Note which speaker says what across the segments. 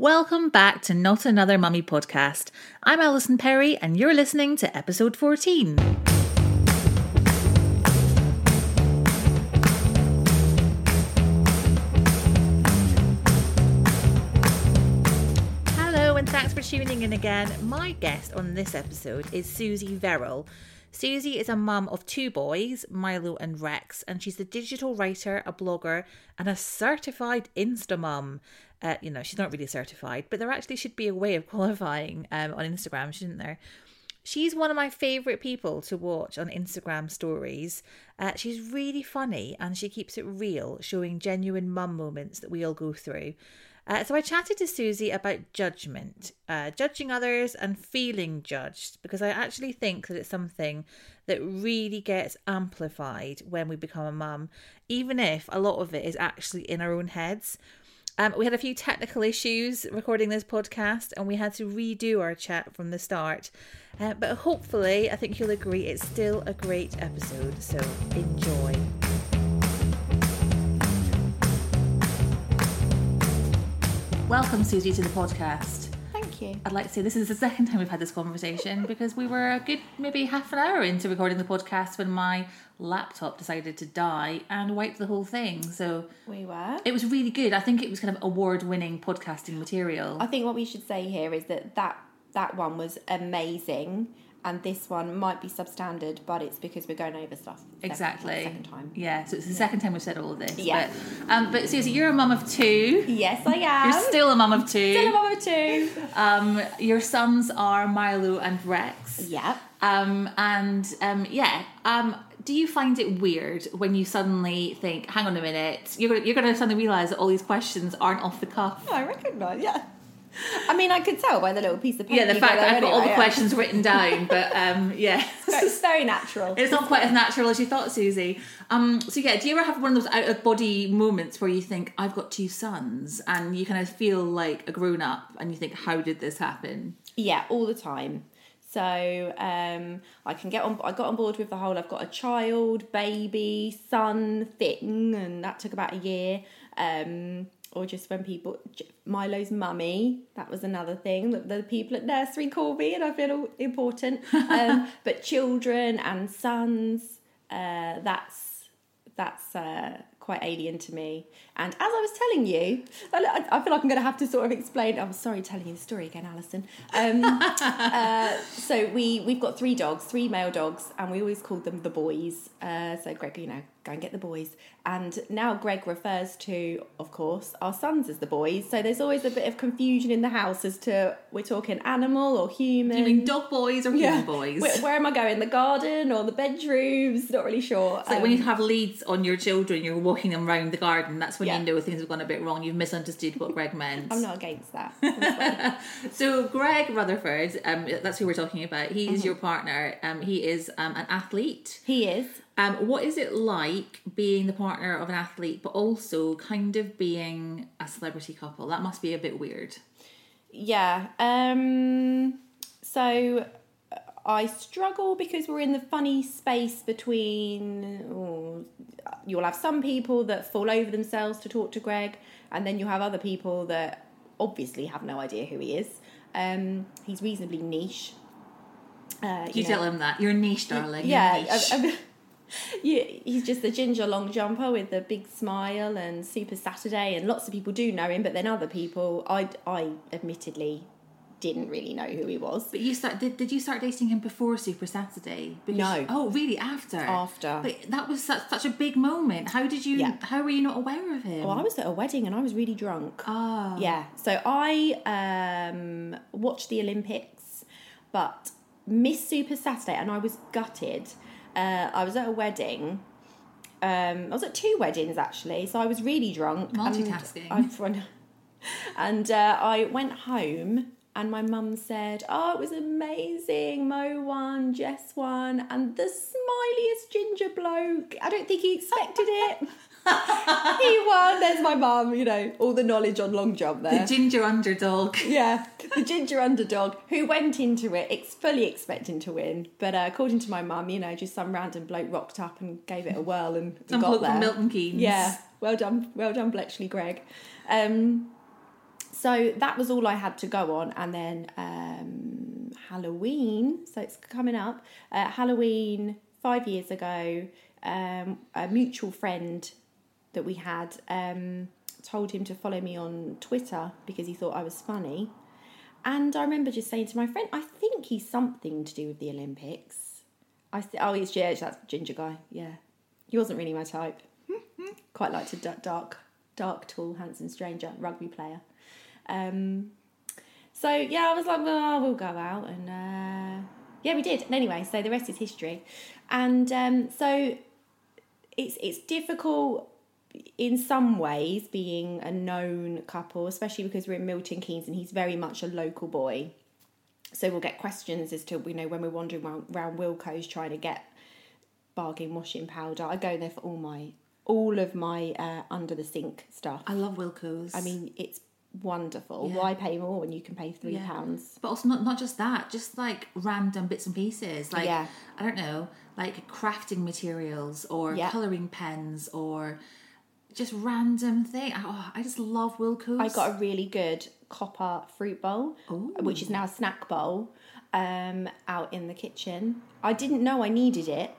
Speaker 1: Welcome back to Not Another Mummy podcast. I'm Alison Perry, and you're listening to episode 14. Hello, and thanks for tuning in again. My guest on this episode is Susie Verrill. Susie is a mum of two boys, Milo and Rex, and she's a digital writer, a blogger, and a certified Insta mum. Uh, you know, she's not really certified, but there actually should be a way of qualifying um, on Instagram, shouldn't there? She's one of my favourite people to watch on Instagram stories. Uh, she's really funny and she keeps it real, showing genuine mum moments that we all go through. Uh, so I chatted to Susie about judgment, uh, judging others and feeling judged, because I actually think that it's something that really gets amplified when we become a mum, even if a lot of it is actually in our own heads. Um, we had a few technical issues recording this podcast, and we had to redo our chat from the start. Uh, but hopefully, I think you'll agree it's still a great episode. So enjoy. Welcome, Susie, to the podcast.
Speaker 2: Thank you.
Speaker 1: I'd like to say this is the second time we've had this conversation because we were a good maybe half an hour into recording the podcast when my laptop decided to die and wipe the whole thing. So
Speaker 2: We were.
Speaker 1: it was really good. I think it was kind of award-winning podcasting material.
Speaker 2: I think what we should say here is that that, that one was amazing, and this one might be substandard, but it's because we're going over stuff.
Speaker 1: exactly.
Speaker 2: Second time.
Speaker 1: Yeah. So it's the second time we've said all of this.
Speaker 2: Yeah.
Speaker 1: But, um, but Susie, you're a mum of two.
Speaker 2: Yes, I am.
Speaker 1: You're still a mum of two.
Speaker 2: Still a mum of two.
Speaker 1: Um, your sons are Milo and Rex.
Speaker 2: Yep.
Speaker 1: Um, and um, yeah, um, do you find it weird when you suddenly think, "Hang on a minute," you're gonna, you're going to suddenly realize that all these questions aren't off the cuff?
Speaker 2: I recognise, yeah. I mean, I could tell by the little piece of paper.
Speaker 1: Yeah, the fact that I've got all the questions written down, but um, yeah,
Speaker 2: It's very natural.
Speaker 1: it's not quite as natural as you thought, Susie. Um, so yeah, do you ever have one of those out of body moments where you think, "I've got two sons," and you kind of feel like a grown up, and you think, "How did this happen?"
Speaker 2: Yeah, all the time. So um, I can get on. I got on board with the whole. I've got a child, baby, son thing, and that took about a year. Um, or just when people, Milo's mummy, that was another thing that the people at nursery call me, and I feel important. Um, but children and sons, uh, that's that's uh, quite alien to me. And as I was telling you, I, I feel like I'm going to have to sort of explain. I'm sorry telling you the story again, Alison. Um, uh, so we we've got three dogs, three male dogs, and we always called them the boys. Uh, so Greg, you know, go and get the boys. And now Greg refers to, of course, our sons as the boys. So there's always a bit of confusion in the house as to we're talking animal or human.
Speaker 1: Do you mean dog boys or human boys?
Speaker 2: Where, where am I going? The garden or the bedrooms? Not really sure.
Speaker 1: It's like when you have leads on your children, you're walking them around the garden. That's when
Speaker 2: Yeah.
Speaker 1: you know things have gone a bit wrong. You've misunderstood what Greg meant.
Speaker 2: I'm not against that.
Speaker 1: So Greg Rutherford, um, that's who we're talking about. He
Speaker 2: Mm-hmm.
Speaker 1: your partner. Um, he is um, an athlete.
Speaker 2: he is.
Speaker 1: Um, what is it like being the partner of an athlete, but also kind of being a celebrity couple? That must be a bit weird.
Speaker 2: Yeah. Um, so I struggle because we're in the funny space between. Oh, you'll have some people that fall over themselves to talk to Greg, and then you'll have other people that obviously have no idea who he is. Um, he's reasonably niche. Uh,
Speaker 1: Do you
Speaker 2: know.
Speaker 1: tell him that you're niche, darling?
Speaker 2: Yeah,
Speaker 1: niche.
Speaker 2: I- I- Yeah, he's just the ginger long jumper with the big smile and Super Saturday, and lots of people do know him, but then other people, I, I admittedly didn't really know who he was.
Speaker 1: But you start did, did you start dating him before Super Saturday? Because-
Speaker 2: No.
Speaker 1: Oh, really? After?
Speaker 2: After.
Speaker 1: But that was such, such a big moment. How did you?
Speaker 2: Yeah.
Speaker 1: How were you not aware of him?
Speaker 2: Well, I was at a wedding and I was really drunk.
Speaker 1: Ah.
Speaker 2: Yeah, so I um, watched the Olympics, but missed Super Saturday, and I was gutted. Uh, I was at a wedding. Um, I was at two weddings actually, so I was really drunk. and
Speaker 1: Multitasking.
Speaker 2: I, and uh, I went home, and my mum said, "Oh, it was amazing. Mo won, Jess won, and the smiliest ginger bloke. I don't think he expected it." he won. There's my mum, you know, all the knowledge on long jump there.
Speaker 1: The ginger underdog.
Speaker 2: yeah, the ginger underdog who went into it ex- fully expecting to win. But uh, according to my mum, you know, just some random bloke rocked up and gave it a whirl and we
Speaker 1: Some
Speaker 2: got
Speaker 1: bloke from Milton Keynes.
Speaker 2: Yeah, well done, well done, Bletchley Greg. Um, so that was all I had to go on, and then um, Halloween. So it's coming up. Uh, Halloween five years ago. Um, a mutual friend that we had um, told him to follow me on Twitter because he thought I was funny. And I remember just saying to my friend, I think he's something to do with the Olympics. I oh, he's yeah, that's ginger guy. Yeah, he wasn't really my type. Quite liked a dark, dark, tall, handsome stranger, rugby player. Um, so yeah, I was like, well, we'll go out, and uh, yeah, we did. And anyway, so the rest is history. And um, so it's it's difficult in some ways being a known couple, especially because we're in Milton Keynes and he's very much a local boy. So we'll get questions as to you know when we're wandering around, around Wilko's trying to get bargain washing powder. I go there for all my all of my uh, under the sink stuff.
Speaker 1: I love Wilko's.
Speaker 2: I mean, it's wonderful.
Speaker 1: Yeah.
Speaker 2: Why pay more when you can pay three
Speaker 1: Yeah.
Speaker 2: pounds?
Speaker 1: But also not not just that, just like random bits and pieces. Like
Speaker 2: Yeah.
Speaker 1: I don't know, like crafting materials or
Speaker 2: Yeah.
Speaker 1: colouring pens or just random thing. Oh, I just love Wilko's.
Speaker 2: I got a really good copper fruit bowl, which is now a snack bowl, um, out in the kitchen. I didn't know I needed it,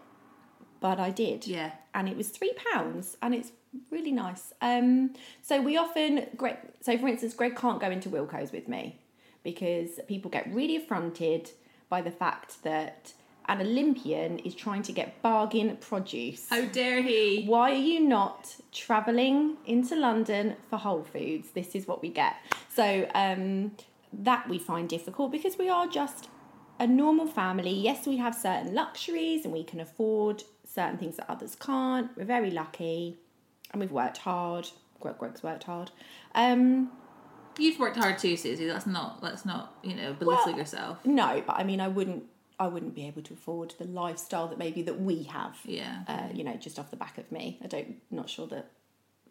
Speaker 2: but I did.
Speaker 1: Yeah.
Speaker 2: And it was three pounds, and it's really nice. Um, so we often, Greg. So for instance, Greg can't go into Wilko's with me because people get really affronted by the fact that an Olympian is trying to get bargain produce.
Speaker 1: How dare he?
Speaker 2: Why are you not travelling into London for Whole Foods? This is what we get. So um, that we find difficult because we are just a normal family. Yes, we have certain luxuries and we can afford certain things that others can't. We're very lucky and we've worked hard. Greg, Greg's worked hard. Um,
Speaker 1: You've worked hard too, Susie. Let's not let's not, you know, belittle
Speaker 2: Well-
Speaker 1: yourself.
Speaker 2: no, but I mean, I wouldn't. I wouldn't be able to afford the lifestyle that maybe that we have.
Speaker 1: Yeah.
Speaker 2: Uh, you know, just off the back of me. I don't. Not sure that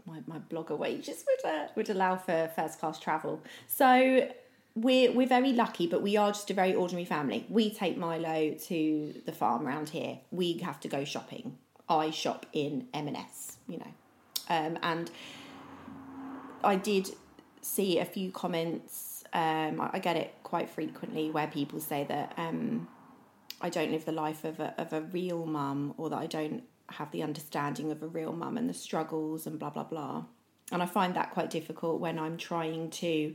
Speaker 2: my, my blogger wages would uh, would allow for first class travel. So we're we're very lucky, but we are just a very ordinary family. We take Milo to the farm around here. We have to go shopping. I shop in M&S, you know, um, and I did see a few comments. Um, I I get it quite frequently where people say that um, I don't live the life of a, of a real mum or that I don't have the understanding of a real mum and the struggles and blah, blah, blah. And I find that quite difficult when I'm trying to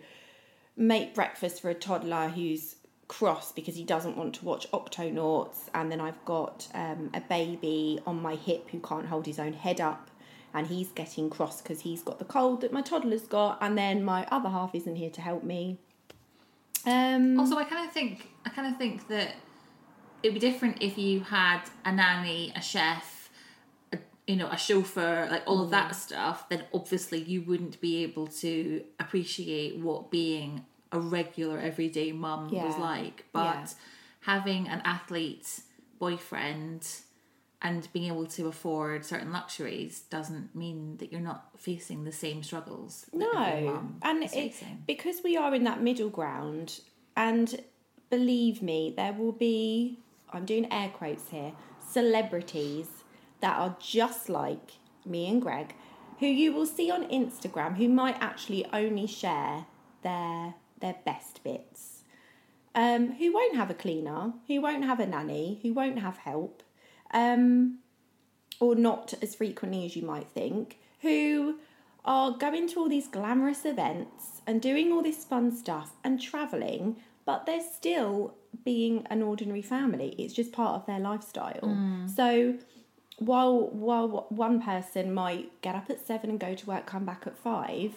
Speaker 2: make breakfast for a toddler who's cross because he doesn't want to watch Octonauts. And then I've got um, a baby on my hip who can't hold his own head up. And he's getting cross because he's got the cold that my toddler's got. And then my other half isn't here to help me. Um,
Speaker 1: Also, I kind of think I kind of think that it'd be different if you had a nanny, a chef, a, you know, a chauffeur, like all of
Speaker 2: Mm.
Speaker 1: that stuff. Then obviously you wouldn't be able to appreciate what being a regular everyday mum was like. But
Speaker 2: Yeah.
Speaker 1: having an athlete boyfriend and being able to afford certain luxuries doesn't mean that you're not facing the same struggles.
Speaker 2: No, and it, because we are in that middle ground, and believe me, there will be, I'm doing air quotes here, celebrities that are just like me and Greg, who you will see on Instagram who might actually only share their their best bits. Um, who won't have a cleaner, who won't have a nanny, who won't have help. Um, or not as frequently as you might think, who are going to all these glamorous events and doing all this fun stuff and traveling, but they're still being an ordinary family. It's just part of their lifestyle. So while while one person might get up at seven and go to work, come back at five,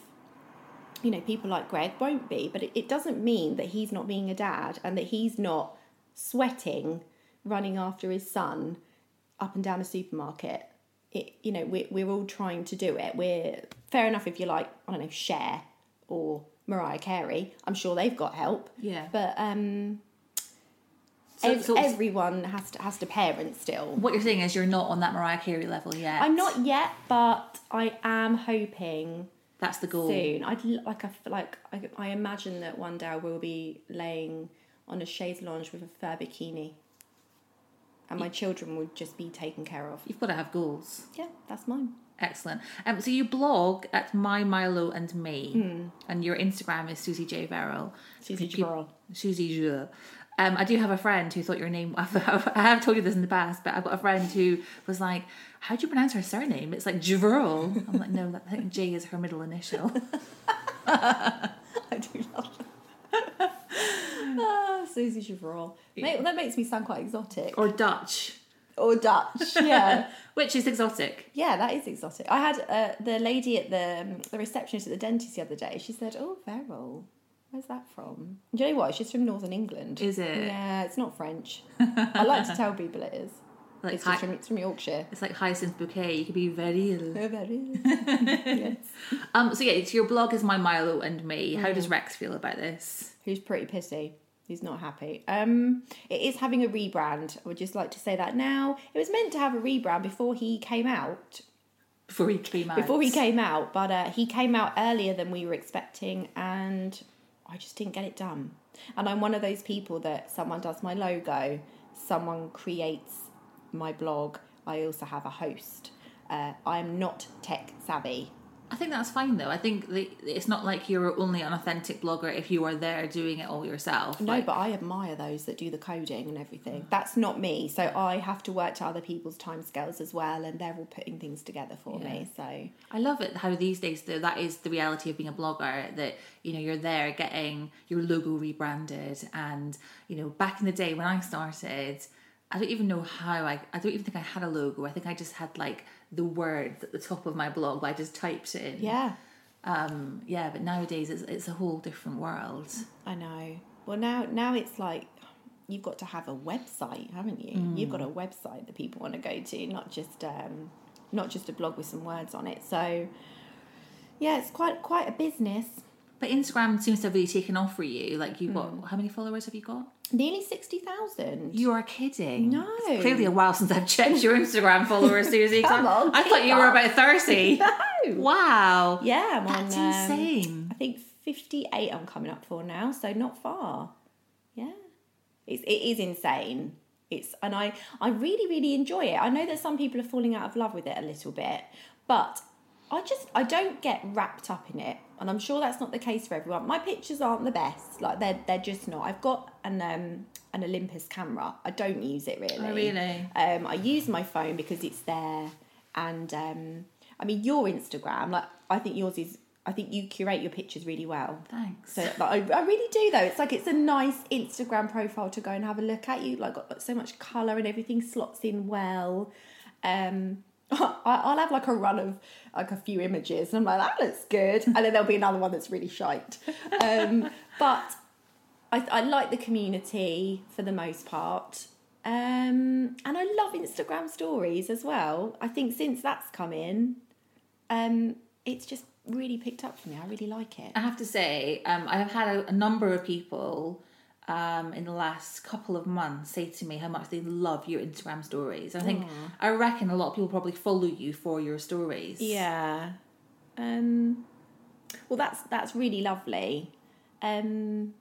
Speaker 2: you know, people like Greg won't be, but it, it doesn't mean that he's not being a dad and that he's not sweating running after his son up and down a supermarket. It, you know, we're, we're all trying to do it. We're fair enough if you like, I don't know, Cher or Mariah Carey. I'm sure they've got help.
Speaker 1: Yeah.
Speaker 2: But um,
Speaker 1: So-
Speaker 2: ev-
Speaker 1: so-
Speaker 2: everyone has to has to parent still.
Speaker 1: What you're saying is you're not on that Mariah Carey level yet.
Speaker 2: I'm not yet, but I am hoping
Speaker 1: That's the goal.
Speaker 2: soon. I'd like I like I, I imagine that one day I will be laying on a chaise lounge with a fur bikini, and my children would just be taken care of.
Speaker 1: You've got to have goals.
Speaker 2: Yeah, that's mine.
Speaker 1: Excellent. Um, so you blog at My Milo and Me,
Speaker 2: Hmm.
Speaker 1: and your Instagram is Susie J Verrill.
Speaker 2: Susie
Speaker 1: you-
Speaker 2: Verrill.
Speaker 1: Susie J. Um, I do have a friend who thought your name. I have told you this in the past, but I've got a friend who was like, "How do you pronounce her surname? It's like Javerl." I'm like, "No, I think J is her middle initial."
Speaker 2: I do love that. ah, Susie Chevrolet. Mate, that makes me sound quite exotic.
Speaker 1: or Dutch,
Speaker 2: Or Dutch, yeah.
Speaker 1: which is exotic.
Speaker 2: Yeah, that is exotic. I had uh, the lady at the um, the receptionist at the dentist the other day. She said, "Oh, Verrill, where's that from?" Do you know what? She's from Northern England.
Speaker 1: Is it?
Speaker 2: Yeah, it's not French. I like to tell people it is.
Speaker 1: Like
Speaker 2: It's,
Speaker 1: hi-
Speaker 2: from, it's from Yorkshire.
Speaker 1: it's like hyacinth bouquet. You could be very ill.
Speaker 2: Oh, Verrill. yes.
Speaker 1: Um. So yeah, so your blog is My Milo and Me. How
Speaker 2: Mm.
Speaker 1: does Rex feel about this?
Speaker 2: He's pretty pissy. He's not happy. Um, it is having a rebrand. I would just like to say that now. It was meant to have a rebrand before he came out,
Speaker 1: Before he came out.
Speaker 2: before he came out, but uh, he came out earlier than we were expecting, and I just didn't get it done. And I'm one of those people that someone does my logo, someone creates my blog. I also have a host. Uh, I'm not tech savvy.
Speaker 1: I think that's fine though. I think the, it's not like you're only an authentic blogger if you are there doing it all yourself.
Speaker 2: No,
Speaker 1: Like,
Speaker 2: but I admire those that do the coding and everything. Mm. That's not me. So I have to work to other people's timescales as well, and they're all putting things together for me. So
Speaker 1: I love it how these days though that is the reality of being a blogger that you know you're there getting your logo rebranded and you know back in the day when I started I don't even know how I I don't even think I had a logo I think I just had like the words at the top of my blog I just typed it in
Speaker 2: yeah,
Speaker 1: um yeah but nowadays it's, it's a whole different world
Speaker 2: I know. Well, now now it's like you've got to have a website, haven't you? You've got a website that people want to go to, not just um, not just a blog with some words on it. So yeah, it's quite quite a business.
Speaker 1: but Instagram seems to have really taken off for you like you've
Speaker 2: Hmm.
Speaker 1: got how many followers have you got
Speaker 2: Nearly sixty thousand.
Speaker 1: You are kidding.
Speaker 2: No.
Speaker 1: It's clearly a while since I've checked your Instagram followers, Susie.
Speaker 2: Come
Speaker 1: I-
Speaker 2: on,
Speaker 1: I thought you were about 30.
Speaker 2: No.
Speaker 1: Wow.
Speaker 2: Yeah, I'm
Speaker 1: That's
Speaker 2: on. um,
Speaker 1: insane.
Speaker 2: I think 58 I'm coming up for now, so not far. Yeah. It's, it is insane. It's and I I really really enjoy it. I know that some people are falling out of love with it a little bit, but I just I don't get wrapped up in it, and I'm sure that's not the case for everyone. My pictures aren't the best, like they're they're just not. I've got an um an Olympus camera. I don't use it really.
Speaker 1: Oh, really?
Speaker 2: Um, I use my phone because it's there, and um, I mean your Instagram. Like I think yours is. I think you curate your pictures really well.
Speaker 1: Thanks.
Speaker 2: So like, I, I really do though. It's like it's a nice Instagram profile to go and have a look at. You like got so much color and everything slots in well. Um, I'll have like a run of like a few images, and I'm like that looks good, and then there'll be another one that's really shite. Um, but I, I like the community for the most part. Um, and I love Instagram stories as well. I think since that's come in, um, it's just really picked up for me. I really like it.
Speaker 1: I have to say, um, I have had a, a number of people um, in the last couple of months say to me how much they love your Instagram stories. I think, I reckon a lot of people probably follow you for your stories.
Speaker 2: Yeah. Um, well, that's that's really lovely. Um,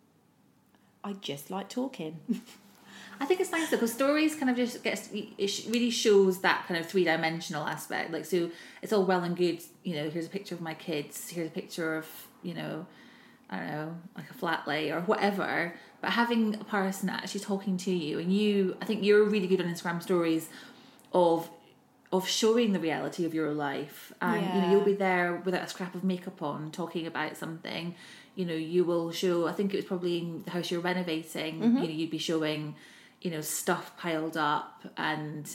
Speaker 2: I just like talking.
Speaker 1: I think it's nice because stories kind of just gets it really shows that kind of three dimensional aspect. Like so, it's all well and good. You know, here's a picture of my kids. Here's a picture of you know, I don't know, like a flat lay or whatever. But having a person actually talking to you and you, I think you're really good on Instagram stories of of showing the reality of your life. And you know you'll be there without a scrap of makeup on talking about something. You know you will show i think it was probably in the house you're renovating
Speaker 2: Mm-hmm.
Speaker 1: you know you'd be showing you know stuff piled up and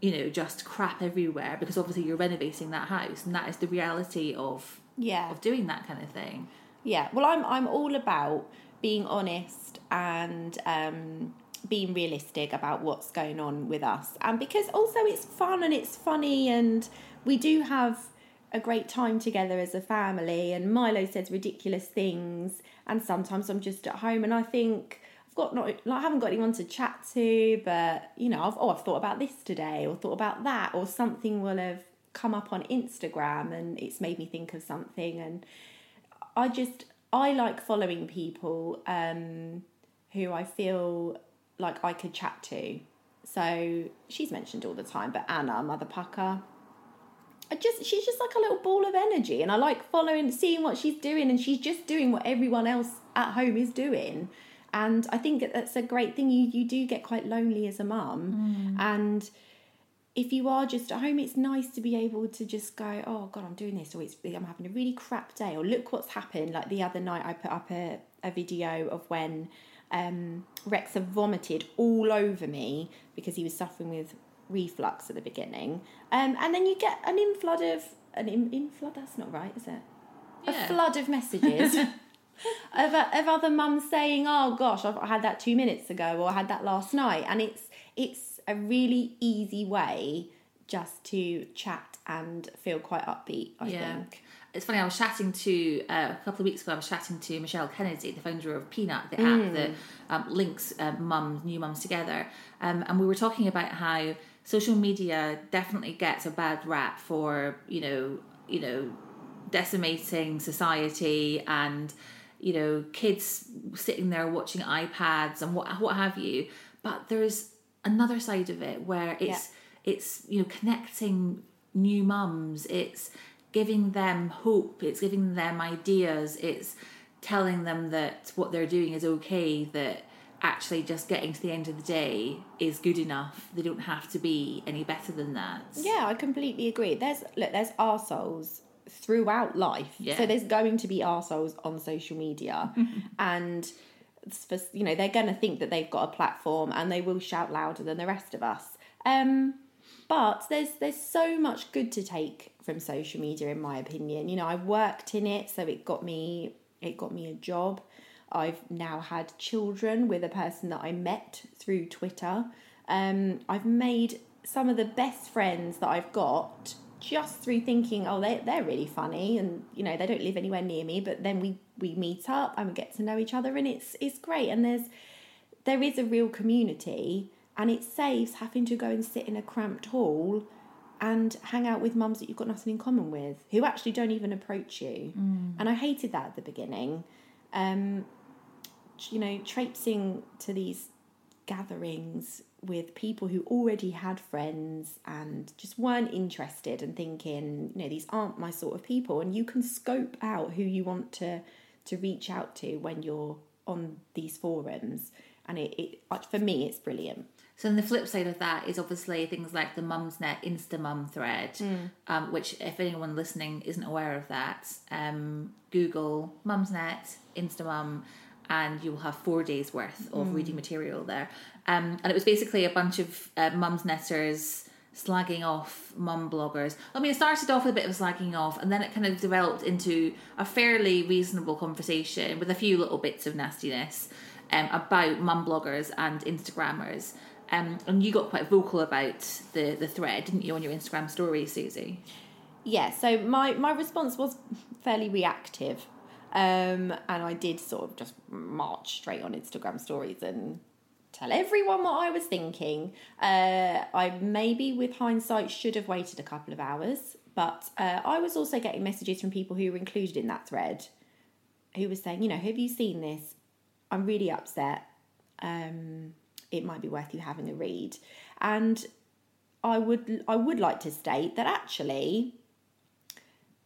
Speaker 1: you know just crap everywhere because obviously you're renovating that house. And that is the reality of
Speaker 2: Yeah.
Speaker 1: of doing that kind of thing.
Speaker 2: Yeah, well, I'm I'm all about being honest and um, being realistic about what's going on with us, and because also it's fun and it's funny, and we do have a great time together as a family. And Milo says ridiculous things, and sometimes I'm just at home, and I think. I've got not, like, I haven't got anyone to chat to, but you know, I've oh, I've thought about this today, or thought about that, or something will have come up on Instagram, and it's made me think of something, and I just I like following people um, who I feel like I could chat to. So she's mentioned all the time, but Anna, Mother Pukka, I just she's just like a little ball of energy, and I like following, seeing what she's doing, and she's just doing what everyone else at home is doing. And I think that's a great thing. You you do get quite lonely as a mum, and if you are just at home, it's nice to be able to just go, oh God, I'm doing this, or it's I'm having a really crap day, or look what's happened. Like the other night, I put up a, a video of when um, Rex had vomited all over me because he was suffering with reflux at the beginning, um, and then you get an inflood of an in, inflood. That's not right, is it?
Speaker 1: Yeah.
Speaker 2: A flood of messages. Of, of other mums saying, "Oh gosh, I've, I had that two minutes ago, or I had that last night," and it's it's a really easy way just to chat and feel quite upbeat. I think.
Speaker 1: It's funny, I was chatting to, uh, a couple of weeks ago, I was chatting to Michelle Kennedy, the founder of Peanut, the
Speaker 2: Mm.
Speaker 1: app that um, links um, mums, new mums together. Um, and we were talking about how social media definitely gets a bad rap for, you know, you know, decimating society and, you know, kids sitting there watching iPads and what, what have you. But there's another side of it where it's, it's, you know, connecting new mums, it's giving them hope, it's giving them ideas, it's telling them that what they're doing is okay, that actually just getting to the end of the day is good enough. They don't have to be any better than that.
Speaker 2: Yeah, I completely agree. There's look, there's arseholes throughout life.
Speaker 1: Yeah.
Speaker 2: So there's going to be arseholes on social media, and you know they're going to think that they've got a platform and they will shout louder than the rest of us. Um, but there's there's so much good to take from social media, in my opinion. You know, I worked in it, so it got me it got me a job. I've now had children with a person that I met through Twitter. Um, I've made some of the best friends that I've got just through thinking, oh, they they're really funny, and you know they don't live anywhere near me, but then we we meet up and we get to know each other, and it's it's great. And there's there is a real community, and it saves having to go and sit in a cramped hall and hang out with mums that you've got nothing in common with, who actually don't even approach you. And I hated that at the beginning. Um, you know, traipsing to these gatherings with people who already had friends and just weren't interested and thinking, you know, these aren't my sort of people. And you can scope out who you want to to reach out to when you're on these forums. And it, it for me, it's brilliant.
Speaker 1: So, then the flip side of that is obviously things like the Mumsnet Insta Mum thread, um, which, if anyone listening isn't aware of that, um, Google Mumsnet Insta Mum, and you will have four days worth of reading material there. Um, and it was basically a bunch of uh, Mumsnetters slagging off mum bloggers. I mean, it started off with a bit of slagging off, and then it kind of developed into a fairly reasonable conversation with a few little bits of nastiness um, about mum bloggers and Instagrammers. Um, and you got quite vocal about the, the thread, didn't you, on your Instagram story, Susie?
Speaker 2: Yeah, so my, my response was fairly reactive. Um, and I did sort of just march straight on Instagram stories and tell everyone what I was thinking. Uh, I maybe, with hindsight, should have waited a couple of hours, but uh, I was also getting messages from people who were included in that thread who were saying, you know, have you seen this? I'm really upset. Um, it might be worth you having a read. And I would I would like to state that actually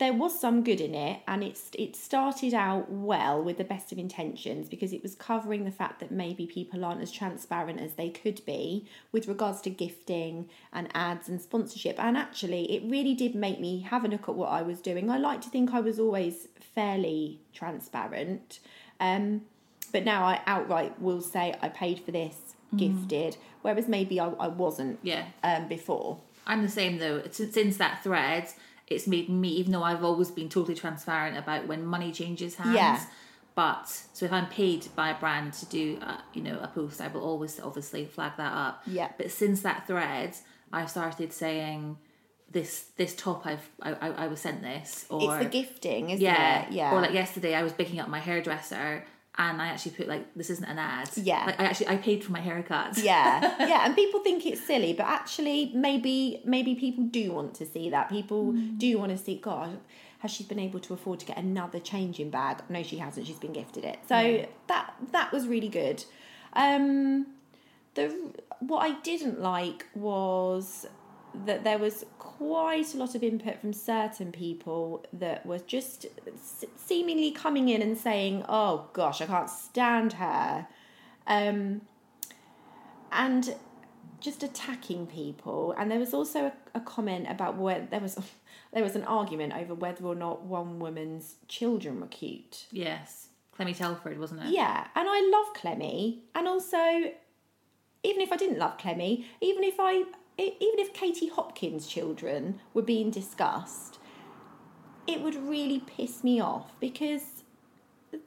Speaker 2: there was some good in it, and it's it started out well with the best of intentions because it was covering the fact that maybe people aren't as transparent as they could be with regards to gifting and ads and sponsorship. And actually, it really did make me have a look at what I was doing. I like to think I was always fairly transparent, um, but now I outright will say I paid for this, gifted, whereas maybe I, I wasn't
Speaker 1: Yeah.
Speaker 2: um, before.
Speaker 1: I'm the same though. Since that thread, it's made me, even though I've always been totally transparent about when money changes hands.
Speaker 2: Yeah.
Speaker 1: But so if I'm paid by a brand to do, uh, you know, a post, I will always obviously flag that up.
Speaker 2: Yeah.
Speaker 1: But since that thread, I've started saying this this top I've I, I, I was sent this or
Speaker 2: it's the gifting, isn't
Speaker 1: yeah
Speaker 2: it? Yeah.
Speaker 1: Or like yesterday, I was picking up my hairdresser. And I actually put like this isn't an ad.
Speaker 2: Yeah.
Speaker 1: like, I actually I paid for my haircut.
Speaker 2: yeah. Yeah and people think it's silly but actually maybe maybe people do want to see that. People do want to see god has she been able to afford to get another changing bag? No she hasn't. She's been gifted it. So that that was really good. Um the what i didn't like was that there was quite a lot of input from certain people that was just seemingly coming in and saying oh gosh i can't stand her um and just attacking people. And there was also a, a comment about where there was there was an argument over whether or not one woman's children were cute.
Speaker 1: Yes. Clemmie Telford, wasn't it?
Speaker 2: Yeah, and I love Clemmie, and also even if I didn't love Clemmie, even if I even if Katie Hopkins' children were being discussed, it would really piss me off because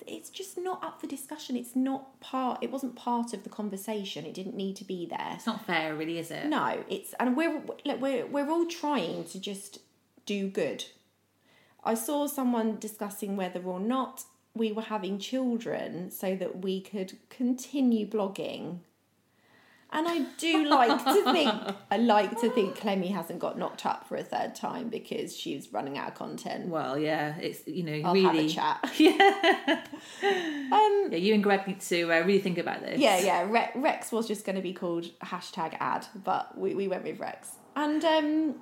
Speaker 2: it's just not up for discussion. It's not part. It wasn't part of the conversation. It didn't need to be there.
Speaker 1: It's not fair, really, is it?
Speaker 2: No, it's and we're look, we're we're all trying to just do good. I saw someone discussing whether or not we were having children so that we could continue blogging. And I do like to think I like to think Clemmie hasn't got knocked up for a third time because she's running out of content.
Speaker 1: Well, yeah, it's you know
Speaker 2: I'll
Speaker 1: really.
Speaker 2: have a chat.
Speaker 1: Yeah, yeah, you and Greg need to uh, really think about this.
Speaker 2: Yeah, yeah. Re- Rex was just going to be called hashtag ad, but we, we went with Rex. And um,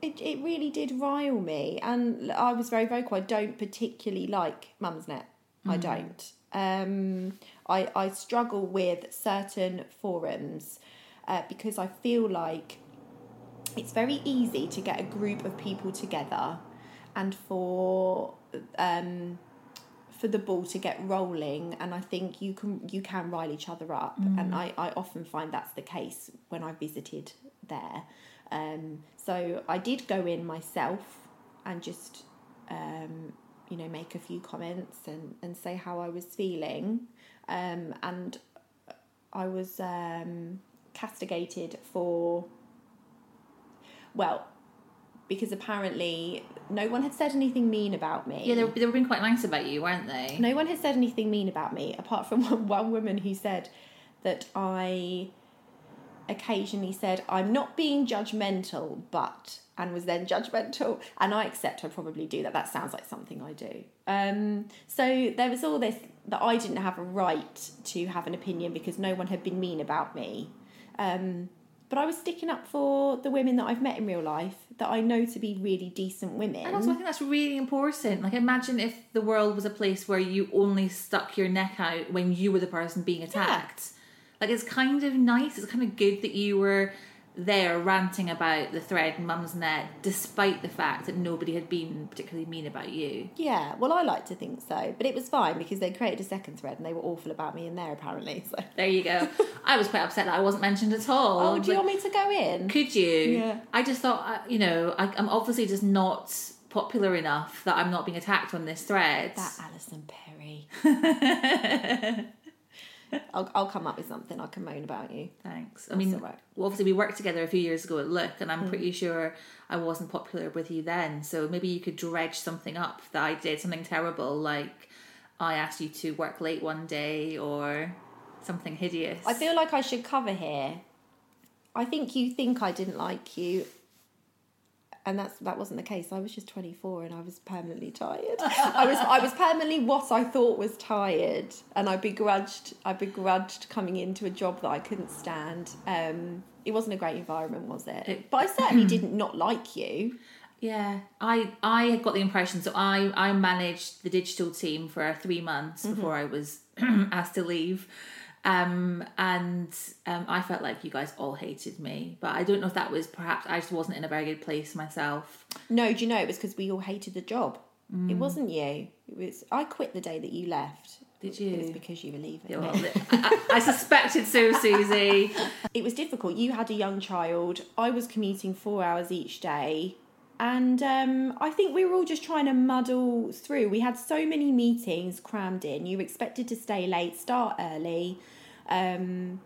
Speaker 2: it, it really did rile me. And I was very vocal. I don't particularly like Mumsnet. I don't. Um, I, I struggle with certain forums uh, because I feel like it's very easy to get a group of people together and for um, for the ball to get rolling and I think you can you can rile each other up. And I, I often find that's the case when I visited there. Um, so I did go in myself and just um, you know make a few comments and, and say how I was feeling um, and I was um, castigated for well because apparently no one had said anything mean about me
Speaker 1: Yeah, they were, they were being quite nice about you, weren't they?
Speaker 2: no one has said anything mean about me apart from one, one woman who said that I occasionally said, I'm not being judgmental, but, and was then judgmental. And I accept I probably do that. That sounds like something I do. Um, so there was all this that I didn't have a right to have an opinion because no one had been mean about me. Um, but I was sticking up for the women that I've met in real life that I know to be really decent women.
Speaker 1: And also, I think that's really important. Like, imagine if the world was a place where you only stuck your neck out when you were the person being attacked. Like, it's kind of nice. It's kind of good that you were there ranting about the thread Mumsnet, despite the fact that nobody had been particularly mean about you.
Speaker 2: Yeah, well, I like to think so, but it was fine because they created a second thread and they were awful about me in there apparently. So,
Speaker 1: There you go. I was quite upset that I wasn't mentioned at all.
Speaker 2: oh, do you want me to go in?
Speaker 1: Could you?
Speaker 2: Yeah.
Speaker 1: I just thought, uh, you know, I, I'm obviously just not popular enough that I'm not being attacked on this thread.
Speaker 2: That Alison Perry. I'll, I'll come up with something. I can moan about you.
Speaker 1: Thanks. I mean,
Speaker 2: right.
Speaker 1: well, obviously we worked together a few years ago at Look, and I'm hmm. pretty sure I wasn't popular with you then. So maybe you could dredge something up that I did something terrible, like I asked you to work late one day or something hideous.
Speaker 2: I feel like I should cover here. I think you think I didn't like you, and that's that wasn't the case. I was just twenty four, and I was permanently tired. I was I was permanently what I thought was tired, and I begrudged I begrudged coming into a job that I couldn't stand. Um, it wasn't a great environment, was it?
Speaker 1: It-
Speaker 2: but I certainly didn't not like you.
Speaker 1: Yeah, I I got the impression. So I I managed the digital team for three months
Speaker 2: Mm-hmm.
Speaker 1: before I was asked to leave, um, and um, I felt like you guys all hated me. But I don't know if that was perhaps I just wasn't in a very good place myself.
Speaker 2: No, do you know it was because we all hated the job.
Speaker 1: Mm.
Speaker 2: It wasn't you. It was I quit the day that you left.
Speaker 1: Did you?
Speaker 2: It was because you were leaving.
Speaker 1: Yeah, well, I, I I suspected so, Susie.
Speaker 2: it was difficult. You had a young child. I was commuting four hours each day. And um, I think we were all just trying to muddle through. We had so many meetings crammed in. You were expected to stay late, start early. Um,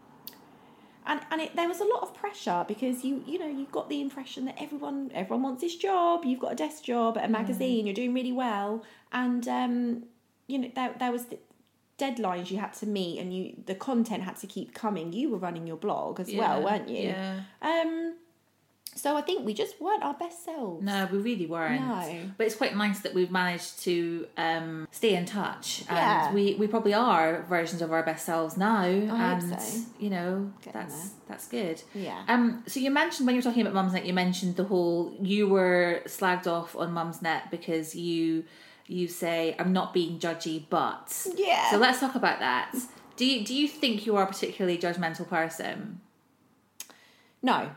Speaker 2: and and it, there was a lot of pressure because you you know you got the impression that everyone everyone wants this job. You've got a desk job at a magazine. You're doing really well, and um, you know there there was the deadlines you had to meet, and you the content had to keep coming. You were running your blog as well, weren't you?
Speaker 1: Yeah.
Speaker 2: Um, so I think we just weren't our best selves.
Speaker 1: No, we really weren't.
Speaker 2: No.
Speaker 1: But it's quite nice that we've managed to um, stay in touch. And
Speaker 2: Yeah.
Speaker 1: we, we probably are versions of our best selves now.
Speaker 2: hope
Speaker 1: and
Speaker 2: so.
Speaker 1: you know,
Speaker 2: Getting
Speaker 1: that's
Speaker 2: there.
Speaker 1: that's good.
Speaker 2: Yeah.
Speaker 1: Um so you mentioned when you were talking about Mumsnet, you mentioned the whole you were slagged off on Mumsnet because you you say, I'm not being judgy, but
Speaker 2: Yeah.
Speaker 1: So let's talk about that. Do you do you think you are a particularly judgmental person?
Speaker 2: No,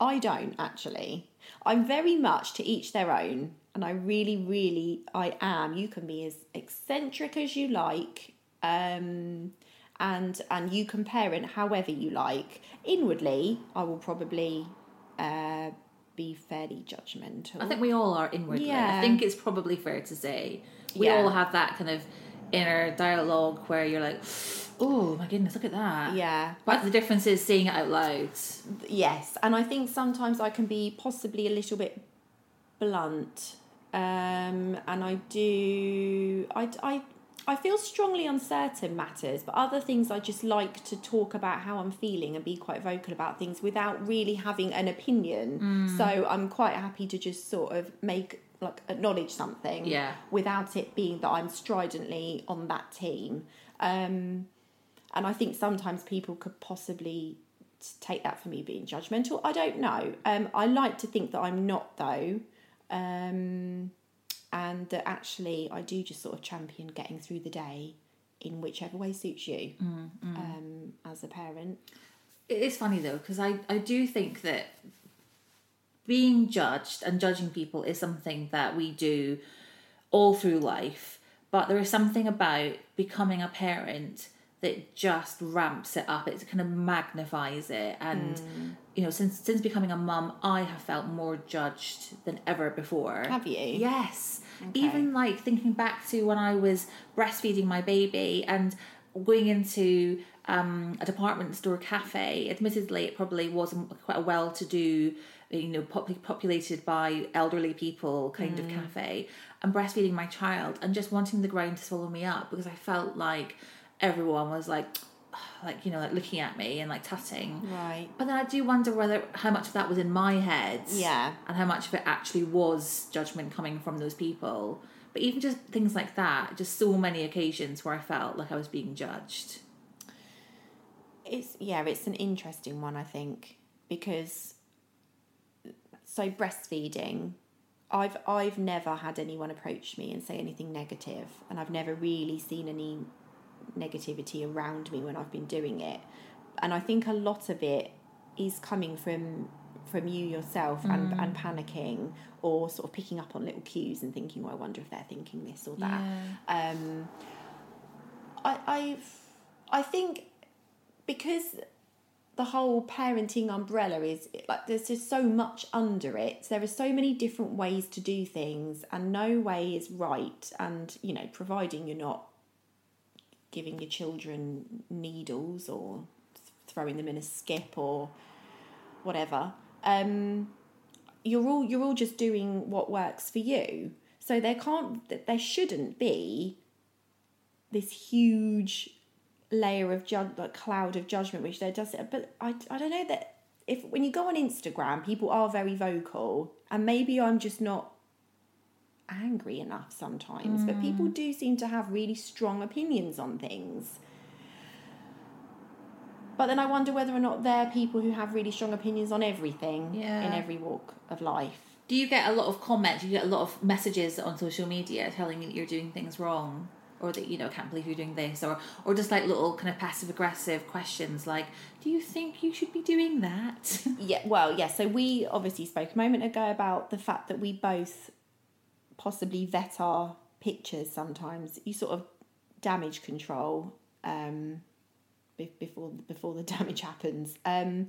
Speaker 2: I don't actually. I'm very much to each their own, and I really, really, I am. You can be as eccentric as you like, um, and and you can parent however you like. Inwardly, I will probably uh, be fairly judgmental.
Speaker 1: I think we all are inwardly.
Speaker 2: Yeah.
Speaker 1: I think it's probably fair to say we
Speaker 2: Yeah.
Speaker 1: all have that kind of inner dialogue where you're like, "Oh my goodness, look at that!"
Speaker 2: yeah,
Speaker 1: But the difference is seeing it out loud.
Speaker 2: Yes, and I think sometimes I can be possibly a little bit blunt, um, and I do. I, I I feel strongly on certain matters, but other things I just like to talk about how I'm feeling and be quite vocal about things without really having an opinion. So I'm quite happy to just sort of make like acknowledge something,
Speaker 1: Yeah.
Speaker 2: without it being that I'm stridently on that team. Um, and I think sometimes people could possibly take that for me being judgmental. I don't know. Um, I like to think that I'm not though, um, and that actually I do just sort of champion getting through the day in whichever way suits you Um, as a parent.
Speaker 1: It is funny though because I I do think that being judged and judging people is something that we do all through life, but there is something about becoming a parent that just ramps it up. It kind of magnifies it, and you know, since since becoming a mum, I have felt more judged than ever before.
Speaker 2: Have you?
Speaker 1: Yes. Even like thinking back to when I was breastfeeding my baby and going into um, a department store cafe. Admittedly, it probably wasn't quite a well to do, you know, pop- populated by elderly people kind of cafe. And breastfeeding my child and just wanting the ground to swallow me up because I felt like everyone was like, like you know, like looking at me and like tutting.
Speaker 2: Right.
Speaker 1: But then I do wonder whether how much of that was in my head.
Speaker 2: Yeah.
Speaker 1: And how much of it actually was judgment coming from those people. But even just things like that, just so many occasions where I felt like I was being judged.
Speaker 2: It's yeah, it's an interesting one I think because so breastfeeding I've I've never had anyone approach me and say anything negative and I've never really seen any negativity around me when I've been doing it. And I think a lot of it is coming from from you yourself and, and panicking or sort of picking up on little cues and thinking, well, I wonder if they're thinking this or that. Um, I I've I think because the whole parenting umbrella is like there's just so much under it. There are so many different ways to do things, and no way is right. And you know, providing you're not giving your children needles or throwing them in a skip or whatever, um, you're all you're all just doing what works for you. So there can't there shouldn't be this huge layer of judge, like cloud of judgment, which there does. But I, I don't know that if when you go on Instagram, people are very vocal, and maybe I'm just not angry enough sometimes. But people mm. do seem to have really strong opinions on things. But then I wonder whether or not they're people who have really strong opinions on everything
Speaker 1: Yeah.
Speaker 2: in every walk of life.
Speaker 1: Do you get a lot of comments? Do you get a lot of messages on social media telling you that you're doing things wrong, or that you know can't believe you're doing this, or or just like little kind of passive aggressive questions like, "Do you think you should be doing that?"
Speaker 2: Yeah, well, yeah. So we obviously spoke a moment ago about the fact that we both possibly vet our pictures sometimes. You sort of damage control um, before before the damage happens. Um,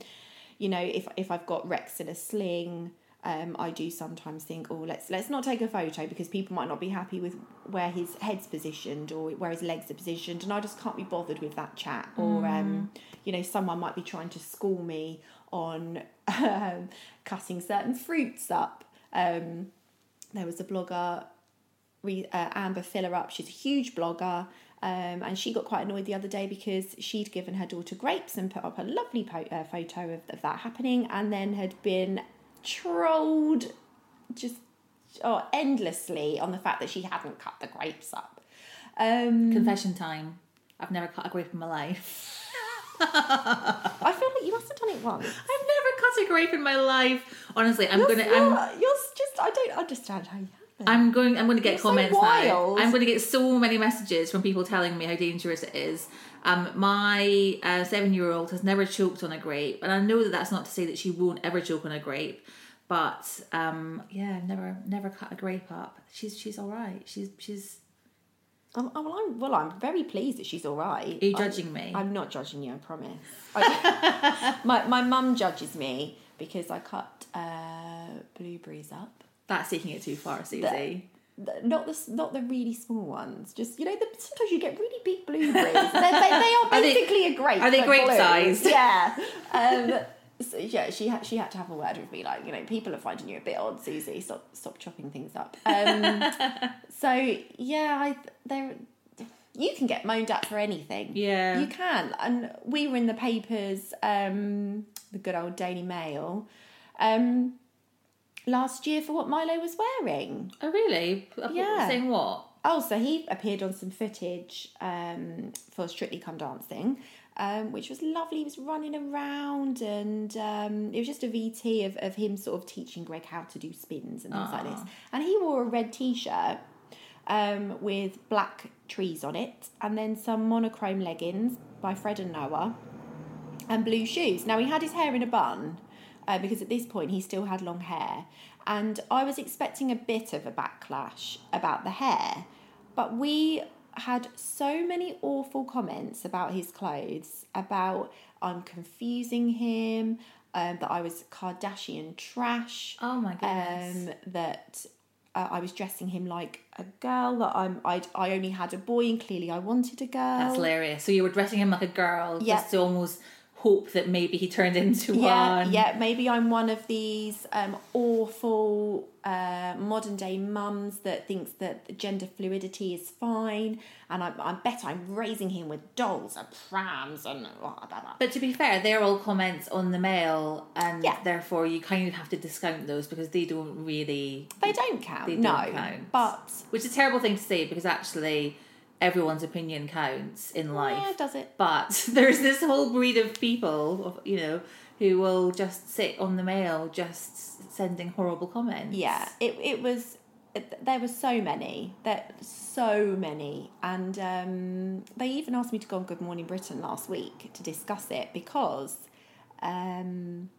Speaker 2: you know, if if I've got Rex in a sling. Um, I do sometimes think, oh, let's let's not take a photo because people might not be happy with where his head's positioned or where his legs are positioned, and I just can't be bothered with that chat. Or, um, you know, someone might be trying to school me on um, cutting certain fruits up. Um, there was a blogger, uh, Amber Fillerup. She's a huge blogger. Um, and she got quite annoyed the other day because she'd given her daughter grapes and put up a lovely po- uh, photo of, of that happening, and then had been trolled just oh, endlessly on the fact that she hadn't cut the grapes up. Um,
Speaker 1: Confession time. I've never cut a grape in my life.
Speaker 2: I feel like you must have done it once.
Speaker 1: I've never a grape in my life. Honestly, I'm
Speaker 2: You're,
Speaker 1: gonna. I'm,
Speaker 2: you're just, I don't understand how you.
Speaker 1: I'm going. I'm going to get
Speaker 2: You're so
Speaker 1: comments
Speaker 2: wild.
Speaker 1: now. I'm going to get so many messages from people telling me how dangerous it is. Um, my uh, seven-year-old has never choked on a grape, and I know that that's not to say that she won't ever choke on a grape. But um, yeah, never never cut a grape up. She's she's all right. She's she's.
Speaker 2: Um, oh, well, I'm well. I'm very pleased that she's all right.
Speaker 1: Are you
Speaker 2: I-
Speaker 1: judging me?
Speaker 2: I'm not judging you. I promise. I, my my mum judges me because I cut uh, blueberries up.
Speaker 1: That's taking it too far, Susie.
Speaker 2: The- Not the not the really small ones. Just you know, the, sometimes you get really big blueberries. They, they are
Speaker 1: Are they-
Speaker 2: basically a grape.
Speaker 1: are they grape
Speaker 2: blue.
Speaker 1: sized?
Speaker 2: Yeah. Um, so yeah, she had she had to have a word with me. Like you know, people are finding you a bit odd, Susie. Stop stop chopping things up. Um, so yeah, I there. You can get moaned at for anything.
Speaker 1: Yeah.
Speaker 2: You can. And we were in the papers, um, the good old Daily Mail, um, last year for what Milo was wearing.
Speaker 1: Oh really?
Speaker 2: Yeah.
Speaker 1: Saying what?
Speaker 2: Oh, so he appeared on some footage um, for Strictly Come Dancing, um, which was lovely. He was running around and um, it was just a VT of, of him sort of teaching Greg how to do spins and things like this. And he wore a red t shirt um, with black trees on it and then some monochrome leggings by Fred and Noah and blue shoes. Now he had his hair in a bun uh, because at this point he still had long hair, and I was expecting a bit of a backlash about the hair, but we had so many awful comments about his clothes, about I'm confusing him, um, that I was Kardashian trash.
Speaker 1: Oh my goodness.
Speaker 2: Um, that uh, I was dressing him like a girl. That I'm I I only had a boy and clearly I wanted a girl.
Speaker 1: That's hilarious. So you were dressing him like a girl
Speaker 2: Yeah.
Speaker 1: just to almost hope that maybe he turned into
Speaker 2: yeah,
Speaker 1: one.
Speaker 2: yeah. Maybe I'm one of these um, awful uh, modern day mums that thinks that gender fluidity is fine, and I, I bet I'm raising him with dolls and prams and blah, blah, blah.
Speaker 1: But to be fair, they're all comments on the mail, and
Speaker 2: Yeah.
Speaker 1: therefore you kind of have to discount those because they don't really,
Speaker 2: they don't count.
Speaker 1: they
Speaker 2: no,
Speaker 1: don't count.
Speaker 2: but
Speaker 1: which is a terrible thing to say because actually everyone's opinion counts in life.
Speaker 2: yeah, does it?
Speaker 1: But there's this whole breed of people, you know, who will just sit on the mail, just sending horrible comments.
Speaker 2: Yeah, it it was. It, there were so many, there so many, and um, they even asked me to go on Good Morning Britain last week to discuss it because um,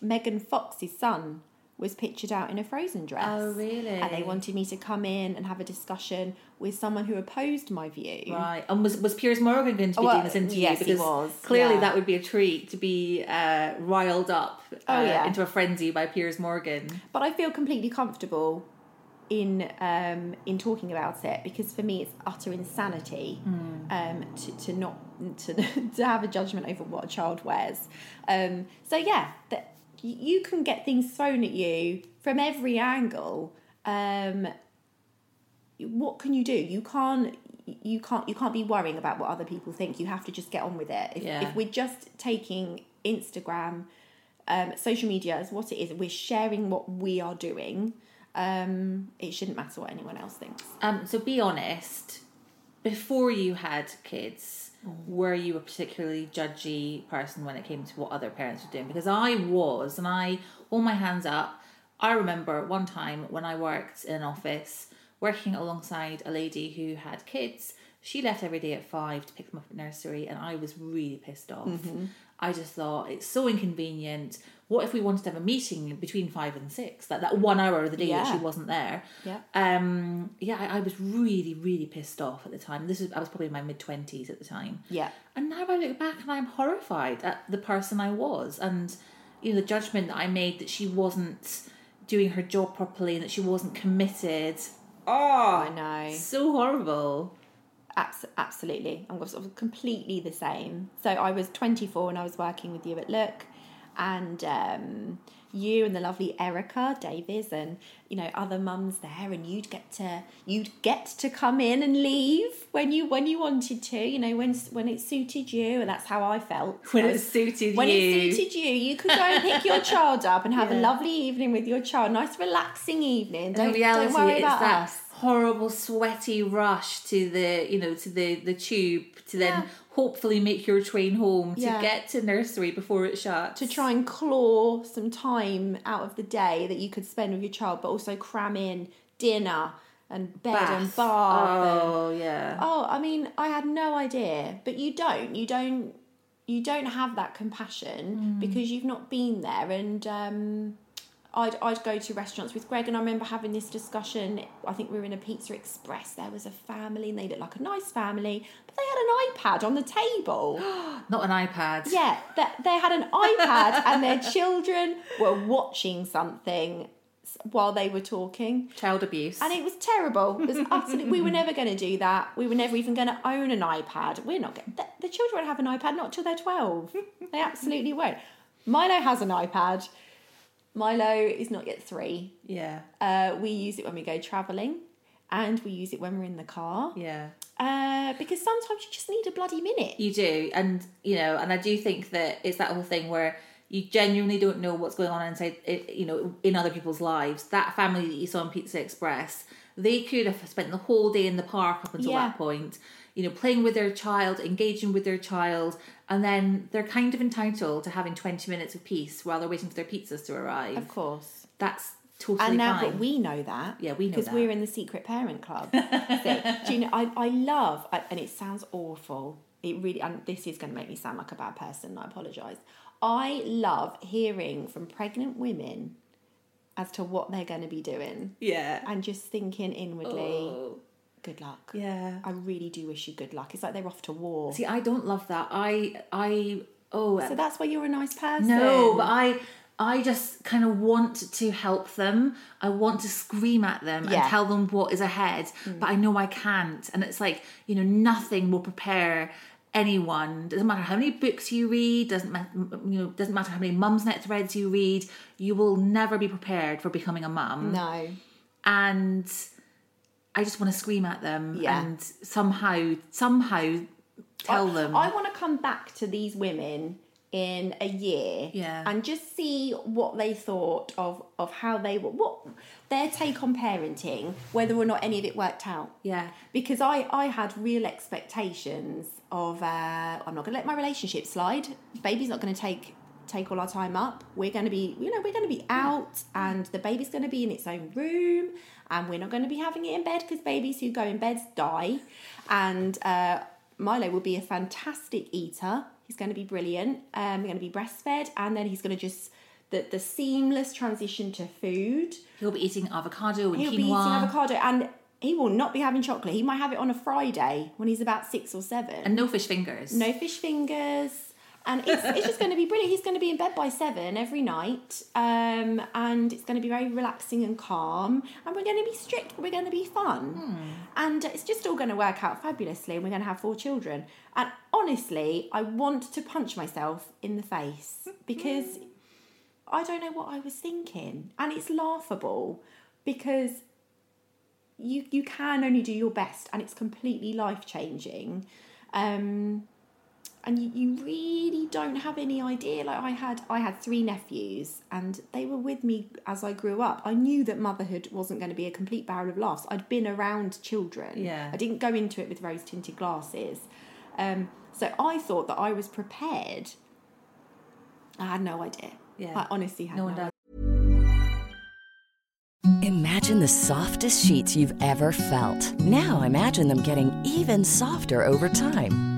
Speaker 2: Megan Fox's son was pictured out in a frozen dress.
Speaker 1: Oh, really?
Speaker 2: And they wanted me to come in and have a discussion with someone who opposed my view.
Speaker 1: Right. And was was Piers Morgan going to be
Speaker 2: Well,
Speaker 1: doing this interview?
Speaker 2: yes, he was,
Speaker 1: clearly
Speaker 2: yeah.
Speaker 1: that would be a treat to be uh, riled up uh,
Speaker 2: Oh, yeah.
Speaker 1: into a frenzy by Piers Morgan.
Speaker 2: but I feel completely comfortable in um, in talking about it because for me it's utter insanity um, to, to not to, to have a judgment over what a child wears. Um, so yeah, that you can get things thrown at you from every angle. Um, what can you do? You can't. You can't. You can't be worrying about what other people think. You have to just get on with it. If,
Speaker 1: Yeah.
Speaker 2: if we're just taking Instagram, um, social media as what it is, we're sharing what we are doing. Um, it shouldn't matter what anyone else thinks.
Speaker 1: Um, so be honest. Before you had kids, were you a particularly judgy person when it came to what other parents were doing? Because I was, and I hold my hands up. I remember one time when I worked in an office working alongside a lady who had kids. She left every day at five to pick them up at nursery, and I was really pissed off.
Speaker 2: Mm-hmm.
Speaker 1: I just thought it's so inconvenient. What if we wanted to have a meeting between five and six, like that one hour of the day that she wasn't there?
Speaker 2: Yeah.
Speaker 1: Um. Yeah, I, I was really, really pissed off at the time. This is I was probably in my mid twenties at the time.
Speaker 2: Yeah.
Speaker 1: And now I look back and I'm horrified at the person I was and you know the judgment that I made that she wasn't doing her job properly and that she wasn't committed. Oh,
Speaker 2: I know.
Speaker 1: So horrible.
Speaker 2: Abs- absolutely. I'm sort of completely the same. So I was 24 when I was working with you at Look, and um, you and the lovely Erica Davies and you know other mums there, and you'd get to you'd get to come in and leave when you when you wanted to. You know when when it suited you, and that's how I felt.
Speaker 1: When it suited
Speaker 2: when
Speaker 1: you.
Speaker 2: When it suited you, you could go and pick your child up and have a lovely evening with your child. Nice relaxing evening. Don't,
Speaker 1: reality,
Speaker 2: don't worry about
Speaker 1: that
Speaker 2: us.
Speaker 1: Horrible sweaty rush to the you know to the the tube to then
Speaker 2: Yeah.
Speaker 1: hopefully make your train home to
Speaker 2: Yeah.
Speaker 1: get to nursery before it shuts.
Speaker 2: to try and claw some time out of the day that you could spend with your child, but also cram in dinner and bed and bath. and-
Speaker 1: Oh yeah.
Speaker 2: oh, I mean, I had no idea, but you don't. You don't. You don't have that compassion
Speaker 1: Mm.
Speaker 2: because you've not been there. And um, I'd I'd go to restaurants with Greg, and I remember having this discussion. I think we were in a Pizza Express. There was a family, and they looked like a nice family, but they had an iPad on the table.
Speaker 1: Not an iPad.
Speaker 2: Yeah, that they had an iPad and their children were watching something while they were talking.
Speaker 1: Child abuse.
Speaker 2: And it was terrible. It was absolutely. we were never going to do that. We were never even going to own an iPad. We're not going. The, the children won't have an iPad not till they're twelve. they absolutely won't. Milo has an iPad. Milo is not yet three.
Speaker 1: yeah.
Speaker 2: Uh, we use it when we go travelling, and we use it when we're in the car.
Speaker 1: Yeah.
Speaker 2: Uh, because sometimes you just need a bloody minute.
Speaker 1: You do, and you know, and I do think that it's that whole thing where you genuinely don't know what's going on inside, you know, in other people's lives. That family that you saw on Pizza Express, they could have spent the whole day in the park up until
Speaker 2: Yeah.
Speaker 1: that point, you know, playing with their child, engaging with their child, and then they're kind of entitled to having twenty minutes of peace while they're waiting for their pizzas to arrive.
Speaker 2: Of course.
Speaker 1: That's totally
Speaker 2: and now,
Speaker 1: fine.
Speaker 2: but we know that.
Speaker 1: Yeah, we know
Speaker 2: because we're in the secret parent club. Do you know? I, I love, I- and it sounds awful. It really, and this is going to make me sound like a bad person. I apologise. I love hearing from pregnant women as to what they're going to be doing,
Speaker 1: yeah.
Speaker 2: and just thinking inwardly,
Speaker 1: Oh,
Speaker 2: "Good luck."
Speaker 1: yeah.
Speaker 2: I really do wish you good luck. It's like they're off to war.
Speaker 1: See, I don't love that. I, I, oh,
Speaker 2: so that's why you're a nice person.
Speaker 1: No, but I I just kind of want to help them. I want to scream at them
Speaker 2: Yeah.
Speaker 1: and tell them what is ahead, mm. but I know I can't. And it's like, you know, nothing will prepare anyone. Doesn't matter how many books you read, doesn't matter you know, doesn't matter how many Mumsnet threads you read, you will never be prepared for becoming a mum.
Speaker 2: no.
Speaker 1: And I just want to scream at them
Speaker 2: Yeah.
Speaker 1: and somehow somehow tell
Speaker 2: I,
Speaker 1: them
Speaker 2: I want to come back to these women in a year
Speaker 1: Yeah.
Speaker 2: and just see what they thought of of how they were what their take on parenting whether or not any of it worked out
Speaker 1: Yeah.
Speaker 2: because i i had real expectations of uh i'm not going to let my relationship slide baby's not going to take take all our time up we're going to be you know we're going to be out and the baby's going to be in its own room and we're not going to be having it in bed because babies who go in beds die and uh Milo will be a fantastic eater. He's going to be brilliant. Um, we're going to be breastfed, and then he's going to just the the seamless transition to food.
Speaker 1: He'll be eating avocado and
Speaker 2: He'll
Speaker 1: quinoa.
Speaker 2: be eating avocado, and he will not be having chocolate. He might have it on a Friday when he's about six or seven.
Speaker 1: and no fish fingers.
Speaker 2: no fish fingers, and it's it's just going to be brilliant. He's going to be in bed by seven every night, um, and it's going to be very relaxing and calm. And we're going to be strict. but We're going to be fun, and it's just all going to work out fabulously. And we're going to have four children. And honestly, I want to punch myself in the face because I don't know what I was thinking, and it's laughable because you you can only do your best and it's completely life changing um and you, you really don't have any idea like i had i had three nephews and they were with me as i grew up i knew that motherhood wasn't going to be a complete barrel of laughs i'd been around children
Speaker 1: Yeah.
Speaker 2: i didn't go into it with rose tinted glasses um so i thought that i was prepared i had no idea
Speaker 1: Yeah.
Speaker 2: i honestly had
Speaker 1: No
Speaker 2: no,
Speaker 1: one does.
Speaker 3: imagine the softest sheets you've ever felt. Now imagine them getting even softer over time.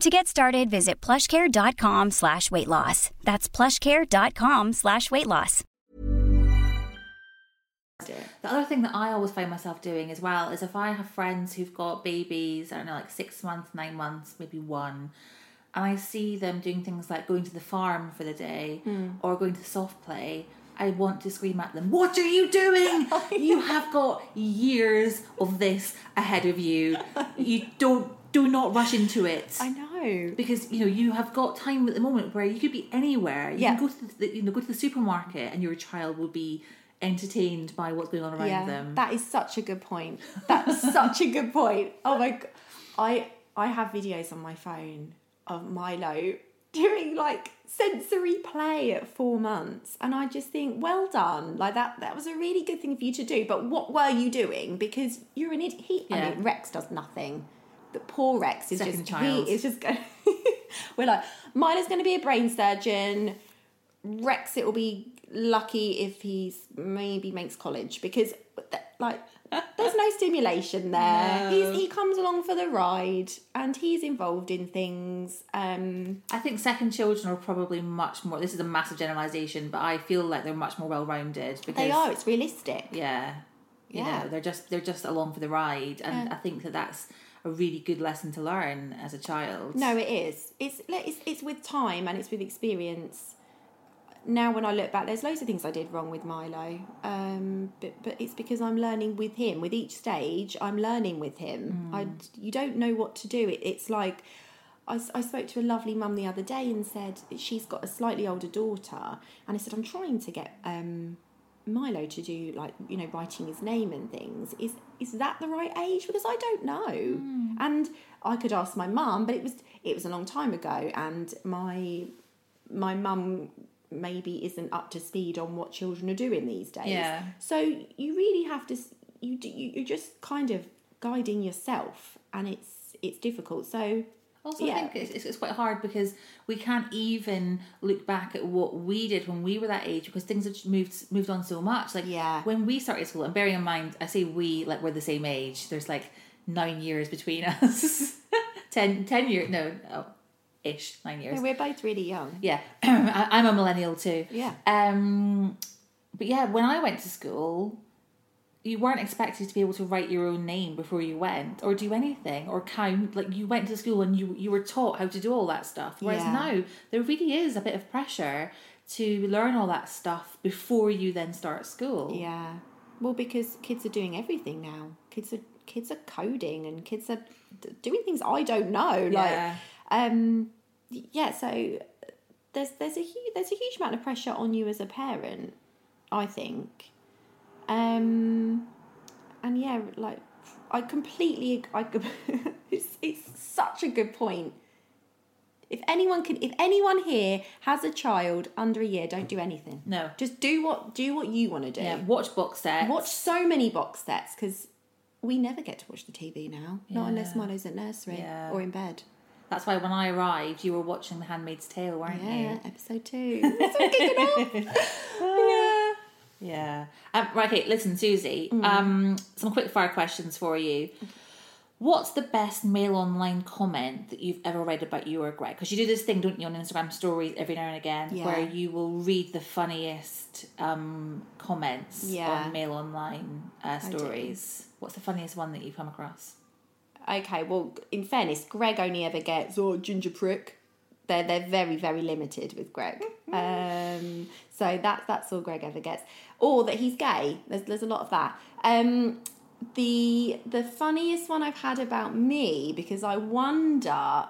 Speaker 4: To get started, visit plushcare.com slash weight loss. That's plushcare.com slash weight loss.
Speaker 1: The other thing that I always find myself doing as well is if I have friends who've got babies, I don't know, like six months, nine months, maybe one, and I see them doing things like going to the farm for the day hmm. or going to soft play, I want to scream at them, What are you doing? You have got years of this ahead of you. You don't do not rush into it.
Speaker 2: I know.
Speaker 1: because you know you have got time at the moment where you could be anywhere. You
Speaker 2: Yeah.
Speaker 1: can go to the, you know go to the supermarket and your child will be entertained by what's going on around
Speaker 2: yeah,
Speaker 1: them.
Speaker 2: that is such a good point. That's such a good point. Oh my god, I I have videos on my phone of Milo doing like sensory play at four months, and I just think, well done. Like that, that was a really good thing for you to do. But what were you doing? Because you're an idiot. He, I mean, Rex does nothing. Poor Rex is
Speaker 1: Second
Speaker 2: just
Speaker 1: child.
Speaker 2: he is just going. We're like, Milo's going to be a brain surgeon. Rex, it will be lucky if he's maybe makes college because like there's no stimulation there. He's, he comes along for the ride and he's involved in things. Um,
Speaker 1: I think second children are probably much more. This is a massive generalization, but I feel like they're much more well rounded because
Speaker 2: they are. It's realistic.
Speaker 1: Yeah, you
Speaker 2: Yeah.
Speaker 1: know they're just they're just along for the ride, and I think that that's a really good lesson to learn as a child.
Speaker 2: No, it is. It's it's it's with time and it's with experience. Now, when I look back, there's loads of things I did wrong with Milo, um, but but it's because I'm learning with him. With each stage, I'm learning with him. I you don't know what to do. It, it's like I, I, spoke to a lovely mum the other day and said she's got a slightly older daughter, and I said I'm trying to get um, Milo to do like you know writing his name and things. Is is that the right age? Because I don't know. Hmm. And I could ask my mum, but it was it was a long time ago, and my my mum maybe isn't up to speed on what children are doing these days.
Speaker 1: Yeah.
Speaker 2: So you really have to you do- you- you're just kind of guiding yourself, and it's it's difficult. So
Speaker 1: Also,
Speaker 2: Yeah.
Speaker 1: I think it's, it's, it's quite hard because we can't even look back at what we did when we were that age because things have moved moved on so much. Like
Speaker 2: Yeah.
Speaker 1: when we started school, and bearing in mind, I say we like we're the same age. There's like nine years between us. ten, ten years, no, oh, ish, nine years.
Speaker 2: we're both really young.
Speaker 1: Yeah, I- I'm a millennial too.
Speaker 2: Yeah.
Speaker 1: Um, but yeah, when I went to school, you weren't expected to be able to write your own name before you went, or do anything, or count. Like you went to school and you you were taught how to do all that stuff. Whereas
Speaker 2: Yeah.
Speaker 1: now there really is a bit of pressure to learn all that stuff before you then start school.
Speaker 2: Yeah. Well, because kids are doing everything now. Kids are kids are coding and kids are doing things I don't know. Like,
Speaker 1: Yeah.
Speaker 2: um, yeah. So there's there's a huge there's a huge amount of pressure on you as a parent. I think. Um, and yeah, like I completely I it's it's such a good point. If anyone can, if anyone here has a child under a year, don't do anything.
Speaker 1: No.
Speaker 2: just do what do what you want to do.
Speaker 1: Yeah, watch box sets.
Speaker 2: Watch so many box sets because we never get to watch the TV now, not unless
Speaker 1: Yeah.
Speaker 2: Milo's at nursery
Speaker 1: Yeah.
Speaker 2: or in bed.
Speaker 1: That's why when I arrived, you were watching The Handmaid's Tale, weren't
Speaker 2: Yeah,
Speaker 1: you?
Speaker 2: episode two. That's all kicking off. Yeah.
Speaker 1: Um, right, okay, listen, Susie.
Speaker 2: Mm.
Speaker 1: Um, some quick fire questions for you. What's the best mail online comment that you've ever read about you or Greg? Because you do this thing, don't you, on Instagram stories every now and again,
Speaker 2: Yeah.
Speaker 1: where you will read the funniest um, comments
Speaker 2: Yeah.
Speaker 1: on mail online uh, stories. What's the funniest one that you've come across?
Speaker 2: Okay, well, in fairness, Greg only ever gets, oh, ginger prick. they're they're very very limited with Greg. Um, so that that's all Greg ever gets, or that he's gay. There's there's a lot of that. Um, the the funniest one I've had about me because I wonder,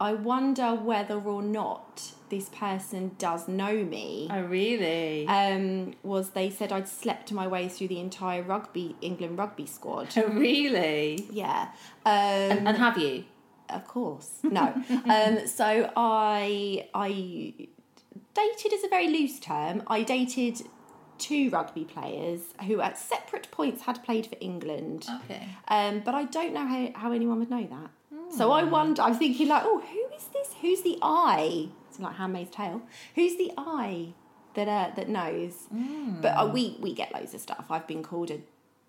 Speaker 2: I wonder whether or not this person does know me.
Speaker 1: Oh, really?
Speaker 2: Um, was they said I'd slept my way through the entire rugby England rugby squad.
Speaker 1: oh, really?
Speaker 2: Yeah. Um,
Speaker 1: And have you?
Speaker 2: of course. No. um, so I I dated is a very loose term. I dated two rugby players who at separate points had played for England.
Speaker 1: Okay.
Speaker 2: Um, but I don't know how, how anyone would know that. So I wonder, I'm thinking like, oh, who is this? Who's the eye? It's like Handmaid's Tale. Who's the eye that uh, that knows? But uh, we we get loads of stuff. I've been called a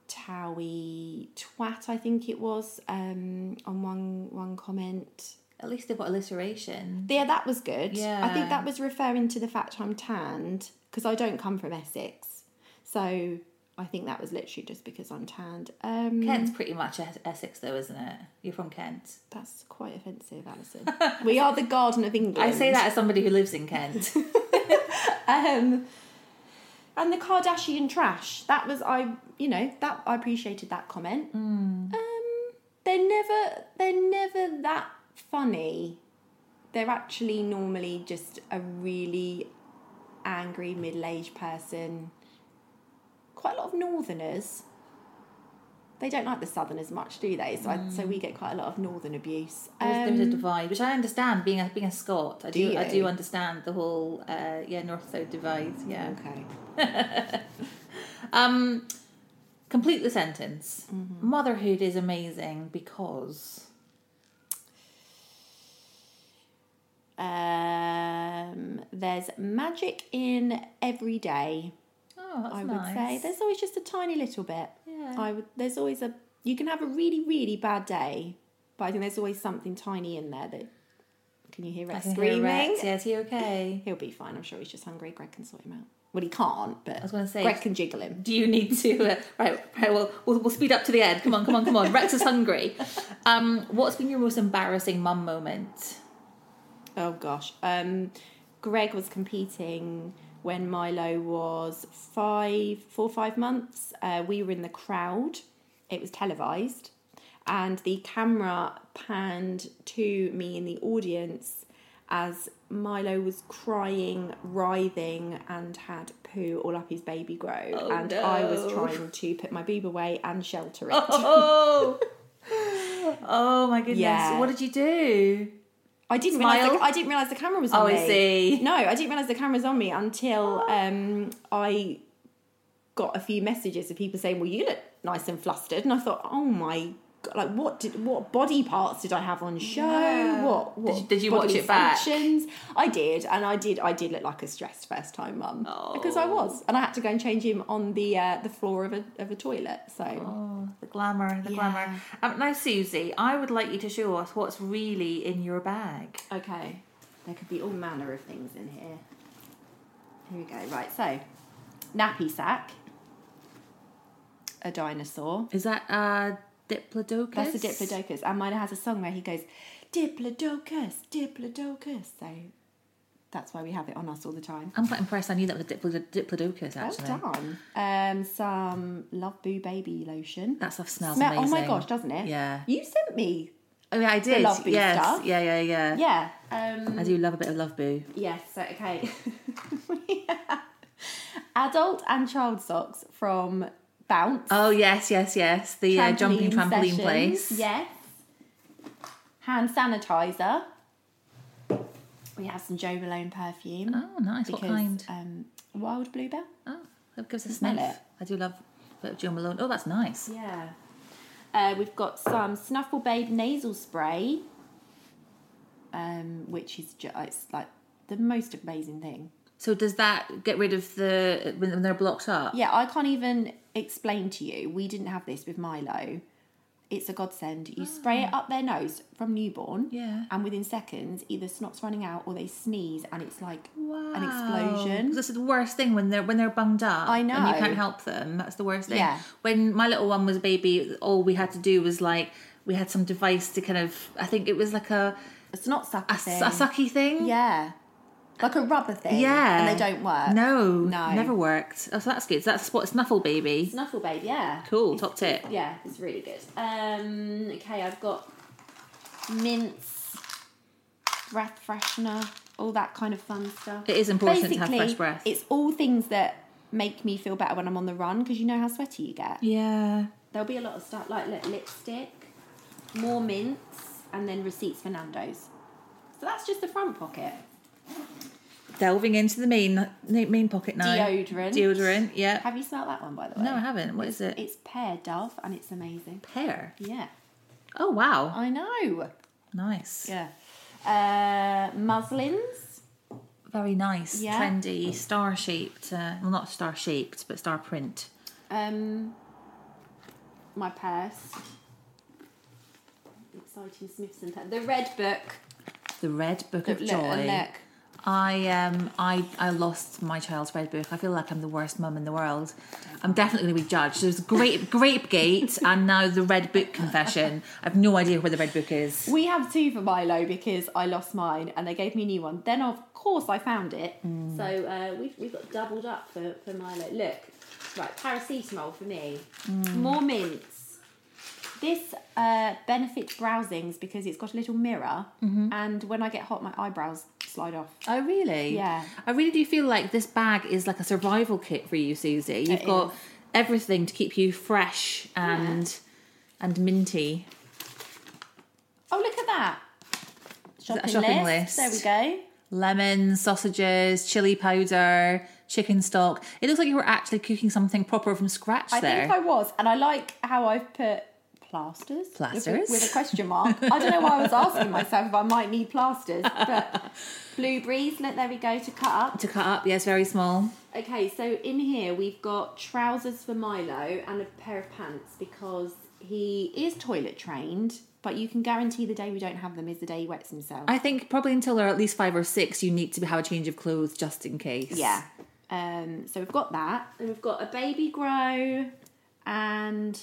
Speaker 2: towie twat, I think it was, um, on one one comment.
Speaker 1: At least they've got alliteration.
Speaker 2: Yeah, that was good.
Speaker 1: Yeah.
Speaker 2: I think that was referring to the fact I'm tanned because I don't come from Essex. So I think that was literally just because I'm tanned. Um,
Speaker 1: Kent's pretty much Essex, though, isn't it? You're from Kent.
Speaker 2: That's quite offensive, Alison. we are the Garden of England.
Speaker 1: I say that as somebody who lives in Kent.
Speaker 2: Um, and the Kardashian trash. That was I. You know that I appreciated that comment. Um, they're never. They're never that funny. They're actually normally just a really angry middle-aged person. Quite a lot of Northerners. They don't like the Southerners much, do they? So, I, so we get quite a lot of Northern abuse.
Speaker 1: There's, there's a
Speaker 2: Um,
Speaker 1: divide, which I understand. Being a being a Scot, I do,
Speaker 2: Do
Speaker 1: I do understand the whole uh, yeah north south divide. Yeah.
Speaker 2: okay.
Speaker 1: Um, complete the sentence.
Speaker 2: Mm-hmm.
Speaker 1: Motherhood is amazing because
Speaker 2: Um, there's magic in every day.
Speaker 1: oh, that's
Speaker 2: I would
Speaker 1: nice.
Speaker 2: say there's always just a tiny little bit.
Speaker 1: Yeah.
Speaker 2: I would. There's always a. You can have a really really bad day, but I think there's always something tiny in there that. Can you hear Rex
Speaker 1: hear
Speaker 2: screaming?
Speaker 1: Rex. Yeah, is he okay?
Speaker 2: He'll be fine. I'm sure he's just hungry. Greg can sort him out. Well, he can't, but I
Speaker 1: was gonna say-
Speaker 2: Greg can jiggle him.
Speaker 1: Do you need to? Uh, right, right. Well, we'll we'll speed up to the end. Come on, come on, come on. Rex is hungry. Um, what's been your most embarrassing mum moment?
Speaker 2: Oh gosh. Um, Greg was competing when Milo was five, four, five months. Uh, we were in the crowd. It was televised, and the camera panned to me in the audience as Milo was crying, writhing, and had poo all up his baby grow. and I was trying to put my boob away and shelter it.
Speaker 1: Oh, oh my goodness!
Speaker 2: Yeah.
Speaker 1: What did you do?
Speaker 2: I didn't realize the, I didn't realize the camera was on
Speaker 1: Oh,
Speaker 2: me.
Speaker 1: I see.
Speaker 2: No, I didn't realize the camera was on me until um, I got a few messages of people saying, "Well, you look nice and flustered," and I thought, "Oh my." Like what did what body parts did I have on show?
Speaker 1: Yeah.
Speaker 2: What, what
Speaker 1: Did you- did you watch it back?
Speaker 2: I did, and I did. I did look like a stressed first time mum because I was, and I had to go and change him on the uh, the floor of a of a toilet. So
Speaker 1: Oh, the glamour, the
Speaker 2: Yeah.
Speaker 1: glamour. Um, now, Susie, I would like you to show us what's really in your bag.
Speaker 2: Okay. There could be all manner of things in here. Here we go. Right, so nappy sack, a dinosaur.
Speaker 1: Is that uh, Diplodocus?
Speaker 2: That's a Diplodocus. And mine has a song where he goes, Diplodocus, Diplodocus. So that's why we have it on us all the time.
Speaker 1: I'm quite impressed. I knew that was a Diplo- Diplodocus,
Speaker 2: Well done. Um, some Love Boo baby lotion.
Speaker 1: That stuff smells
Speaker 2: Smell-
Speaker 1: amazing.
Speaker 2: Oh my gosh, doesn't it?
Speaker 1: Yeah.
Speaker 2: You sent me.
Speaker 1: Oh, yeah, I did.
Speaker 2: Love Boo
Speaker 1: yes.
Speaker 2: stuff.
Speaker 1: Yeah, yeah, yeah.
Speaker 2: Yeah. Um,
Speaker 1: I do love a bit of Love Boo.
Speaker 2: Yes, so okay. Adult and child socks from Bounce.
Speaker 1: Oh, yes, yes, yes. The uh, jumping trampoline
Speaker 2: sessions.
Speaker 1: place.
Speaker 2: Yes. Hand sanitizer. We have some Joe Malone perfume.
Speaker 1: Oh, nice.
Speaker 2: Because,
Speaker 1: what kind?
Speaker 2: Um, wild bluebell.
Speaker 1: Oh, that gives a
Speaker 2: smell
Speaker 1: sniff.
Speaker 2: it.
Speaker 1: I do love a bit of Joe Malone. Oh, that's nice.
Speaker 2: Yeah. Uh, we've got some Snufflebabe nasal spray, um, which is just it's like the most amazing thing.
Speaker 1: So does that get rid of the when they're blocked up?
Speaker 2: Yeah, I can't even explain to you. We didn't have this with Milo. It's a godsend. You spray it ah. up their nose from newborn.
Speaker 1: Yeah.
Speaker 2: And within seconds, either snot's running out or they sneeze, and it's like
Speaker 1: Wow.
Speaker 2: an explosion.
Speaker 1: This is the worst thing when they're when they're bunged up.
Speaker 2: I know.
Speaker 1: And you can't help them. That's the worst thing.
Speaker 2: Yeah.
Speaker 1: When my little one was a baby, all we had to do was like we had some device to kind of I think it was like a
Speaker 2: It's not sucky
Speaker 1: A,
Speaker 2: thing.
Speaker 1: a sucky thing?
Speaker 2: Yeah. Like a rubber thing.
Speaker 1: Yeah.
Speaker 2: And they don't work.
Speaker 1: No.
Speaker 2: No.
Speaker 1: Never worked. Oh, so that's good. So that's what Snuffle Baby.
Speaker 2: Snuffle Baby, yeah.
Speaker 1: Cool. Top tip.
Speaker 2: Yeah, it's really good. Um, okay, I've got mints, breath freshener, all that kind of fun stuff.
Speaker 1: It is important to have
Speaker 2: Basically,
Speaker 1: fresh breath.
Speaker 2: It's all things that make me feel better when I'm on the run because you know how sweaty you get.
Speaker 1: Yeah.
Speaker 2: There'll be a lot of stuff like look, lipstick, more mints, and then receipts for Nando's. So that's just the front pocket.
Speaker 1: Delving into the main main pocket now.
Speaker 2: Deodorant.
Speaker 1: Deodorant. Yeah.
Speaker 2: Have you smelled that one by the way?
Speaker 1: No, I haven't. What is it?
Speaker 2: It's pear dove and it's amazing.
Speaker 1: Pear.
Speaker 2: Yeah.
Speaker 1: Oh wow.
Speaker 2: I know.
Speaker 1: Nice.
Speaker 2: Yeah. Uh, muslins.
Speaker 1: Very nice.
Speaker 2: Yeah.
Speaker 1: Trendy. Star shaped. Uh, well, not star shaped, but star print.
Speaker 2: Um, my purse. Exciting Smiths and the red book.
Speaker 1: The Red Book of
Speaker 2: Look,
Speaker 1: Joy.
Speaker 2: look.
Speaker 1: I um I I lost my child's red book. I feel like I'm the worst mum in the world. I'm definitely going to be judged. There's Grape Grapegate and now the Red Book confession. I have no idea where the red book is.
Speaker 2: We have two for Milo because I lost mine and they gave me a new one. Then of course I found it.
Speaker 1: Hmm.
Speaker 2: So uh, we've we've got doubled up for, for Milo. Look, right, paracetamol for me.
Speaker 1: Hmm.
Speaker 2: More mints. This uh, benefits browsings because it's got a little mirror,
Speaker 1: Mm-hmm.
Speaker 2: and when I get hot, my eyebrows slide off.
Speaker 1: Oh really?
Speaker 2: Yeah.
Speaker 1: I really do feel like this bag is like a survival kit for you, Susie. You've
Speaker 2: It
Speaker 1: got
Speaker 2: is.
Speaker 1: everything to keep you fresh and and minty.
Speaker 2: Oh, look at that!
Speaker 1: a shopping list?
Speaker 2: There we go.
Speaker 1: Lemons, sausages, chili powder, chicken stock. It looks like you were actually cooking something proper from scratch
Speaker 2: I
Speaker 1: there.
Speaker 2: think I was, and I like how I've put plasters.
Speaker 1: Plasters?
Speaker 2: with a, question mark. I don't know why I was asking myself if I might need plasters, but blueberries. Look, there we go to cut up.
Speaker 1: to cut up, yes, very small.
Speaker 2: Okay, so in here we've got trousers for Milo and a pair of pants because he is toilet trained, but you can guarantee the day we don't have them is the day he wets himself.
Speaker 1: I think probably until they're at least five or six, you need to have a change of clothes just in case.
Speaker 2: Yeah. Um, so we've got that, and we've got a baby grow and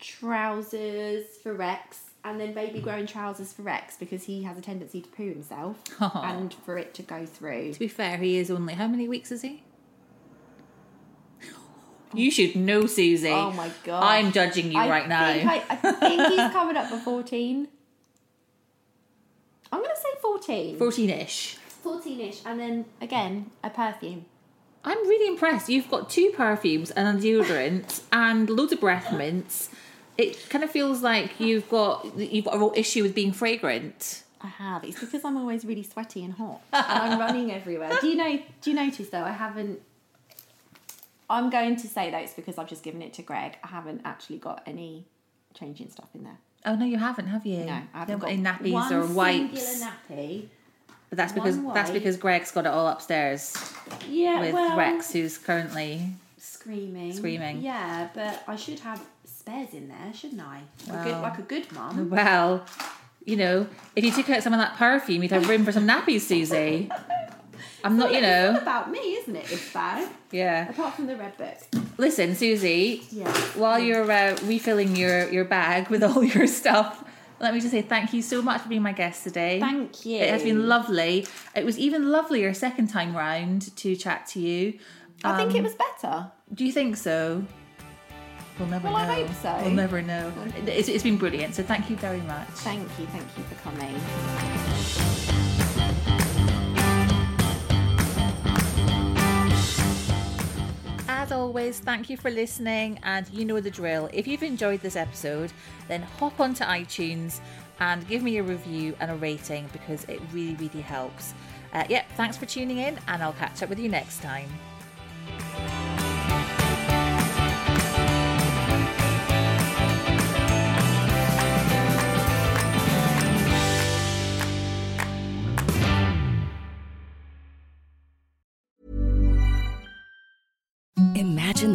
Speaker 2: trousers for Rex, and then baby grow and trousers for Rex because he has a tendency to poo himself and for it to go through.
Speaker 1: To be fair, he is only how many weeks is he? You should know, Susie.
Speaker 2: Oh my God.
Speaker 1: I'm judging you
Speaker 2: I
Speaker 1: right now.
Speaker 2: I, I think he's coming up for 14. I'm going to say 14.
Speaker 1: 14-ish.
Speaker 2: 14 ish, and then again, a perfume.
Speaker 1: I'm really impressed. You've got two perfumes and a deodorant and loads of breath mints. It kind of feels like you've got you've got a real issue with being fragrant.
Speaker 2: I have. It's because I'm always really sweaty and hot, and I'm running everywhere. Do you know? Do you notice though? I haven't. I'm going to say though it's because I've just given it to Greg. I haven't actually got any changing stuff in there.
Speaker 1: Oh no, you haven't, have you?
Speaker 2: No, I haven't
Speaker 1: got
Speaker 2: got
Speaker 1: any nappies or wipes.
Speaker 2: nappy.
Speaker 1: But that's because that's because Greg's got it all upstairs
Speaker 2: Yeah,
Speaker 1: with
Speaker 2: well,
Speaker 1: Rex, who's currently
Speaker 2: screaming,
Speaker 1: Screaming.
Speaker 2: Yeah, but I should have spares in there, shouldn't I?
Speaker 1: Well.
Speaker 2: good, like a good mum.
Speaker 1: well. You know, if you took out some of that perfume, you'd have room for some nappies, Susie. I'm not, you
Speaker 2: It's
Speaker 1: know,
Speaker 2: about me, isn't it? This bag,
Speaker 1: yeah.
Speaker 2: apart from the red book.
Speaker 1: Listen, Susie,
Speaker 2: Yeah.
Speaker 1: while you're uh, refilling your, your bag with all your stuff, let me just say thank you so much for being my guest today.
Speaker 2: Thank you.
Speaker 1: It has been lovely. It was even lovelier second time round to chat to you.
Speaker 2: I think
Speaker 1: Um,
Speaker 2: it was better.
Speaker 1: Do you think so? We'll never
Speaker 2: Well, I
Speaker 1: know.
Speaker 2: hope so.
Speaker 1: We'll never know. It's, it's been brilliant. So thank you very much.
Speaker 2: Thank you, thank you for coming.
Speaker 1: As always, thank you for listening, and you know the drill. If you've enjoyed this episode, then hop onto iTunes and give me a review and a rating because it really, really helps. Uh, yep, thanks for tuning in, and I'll catch up with you next time.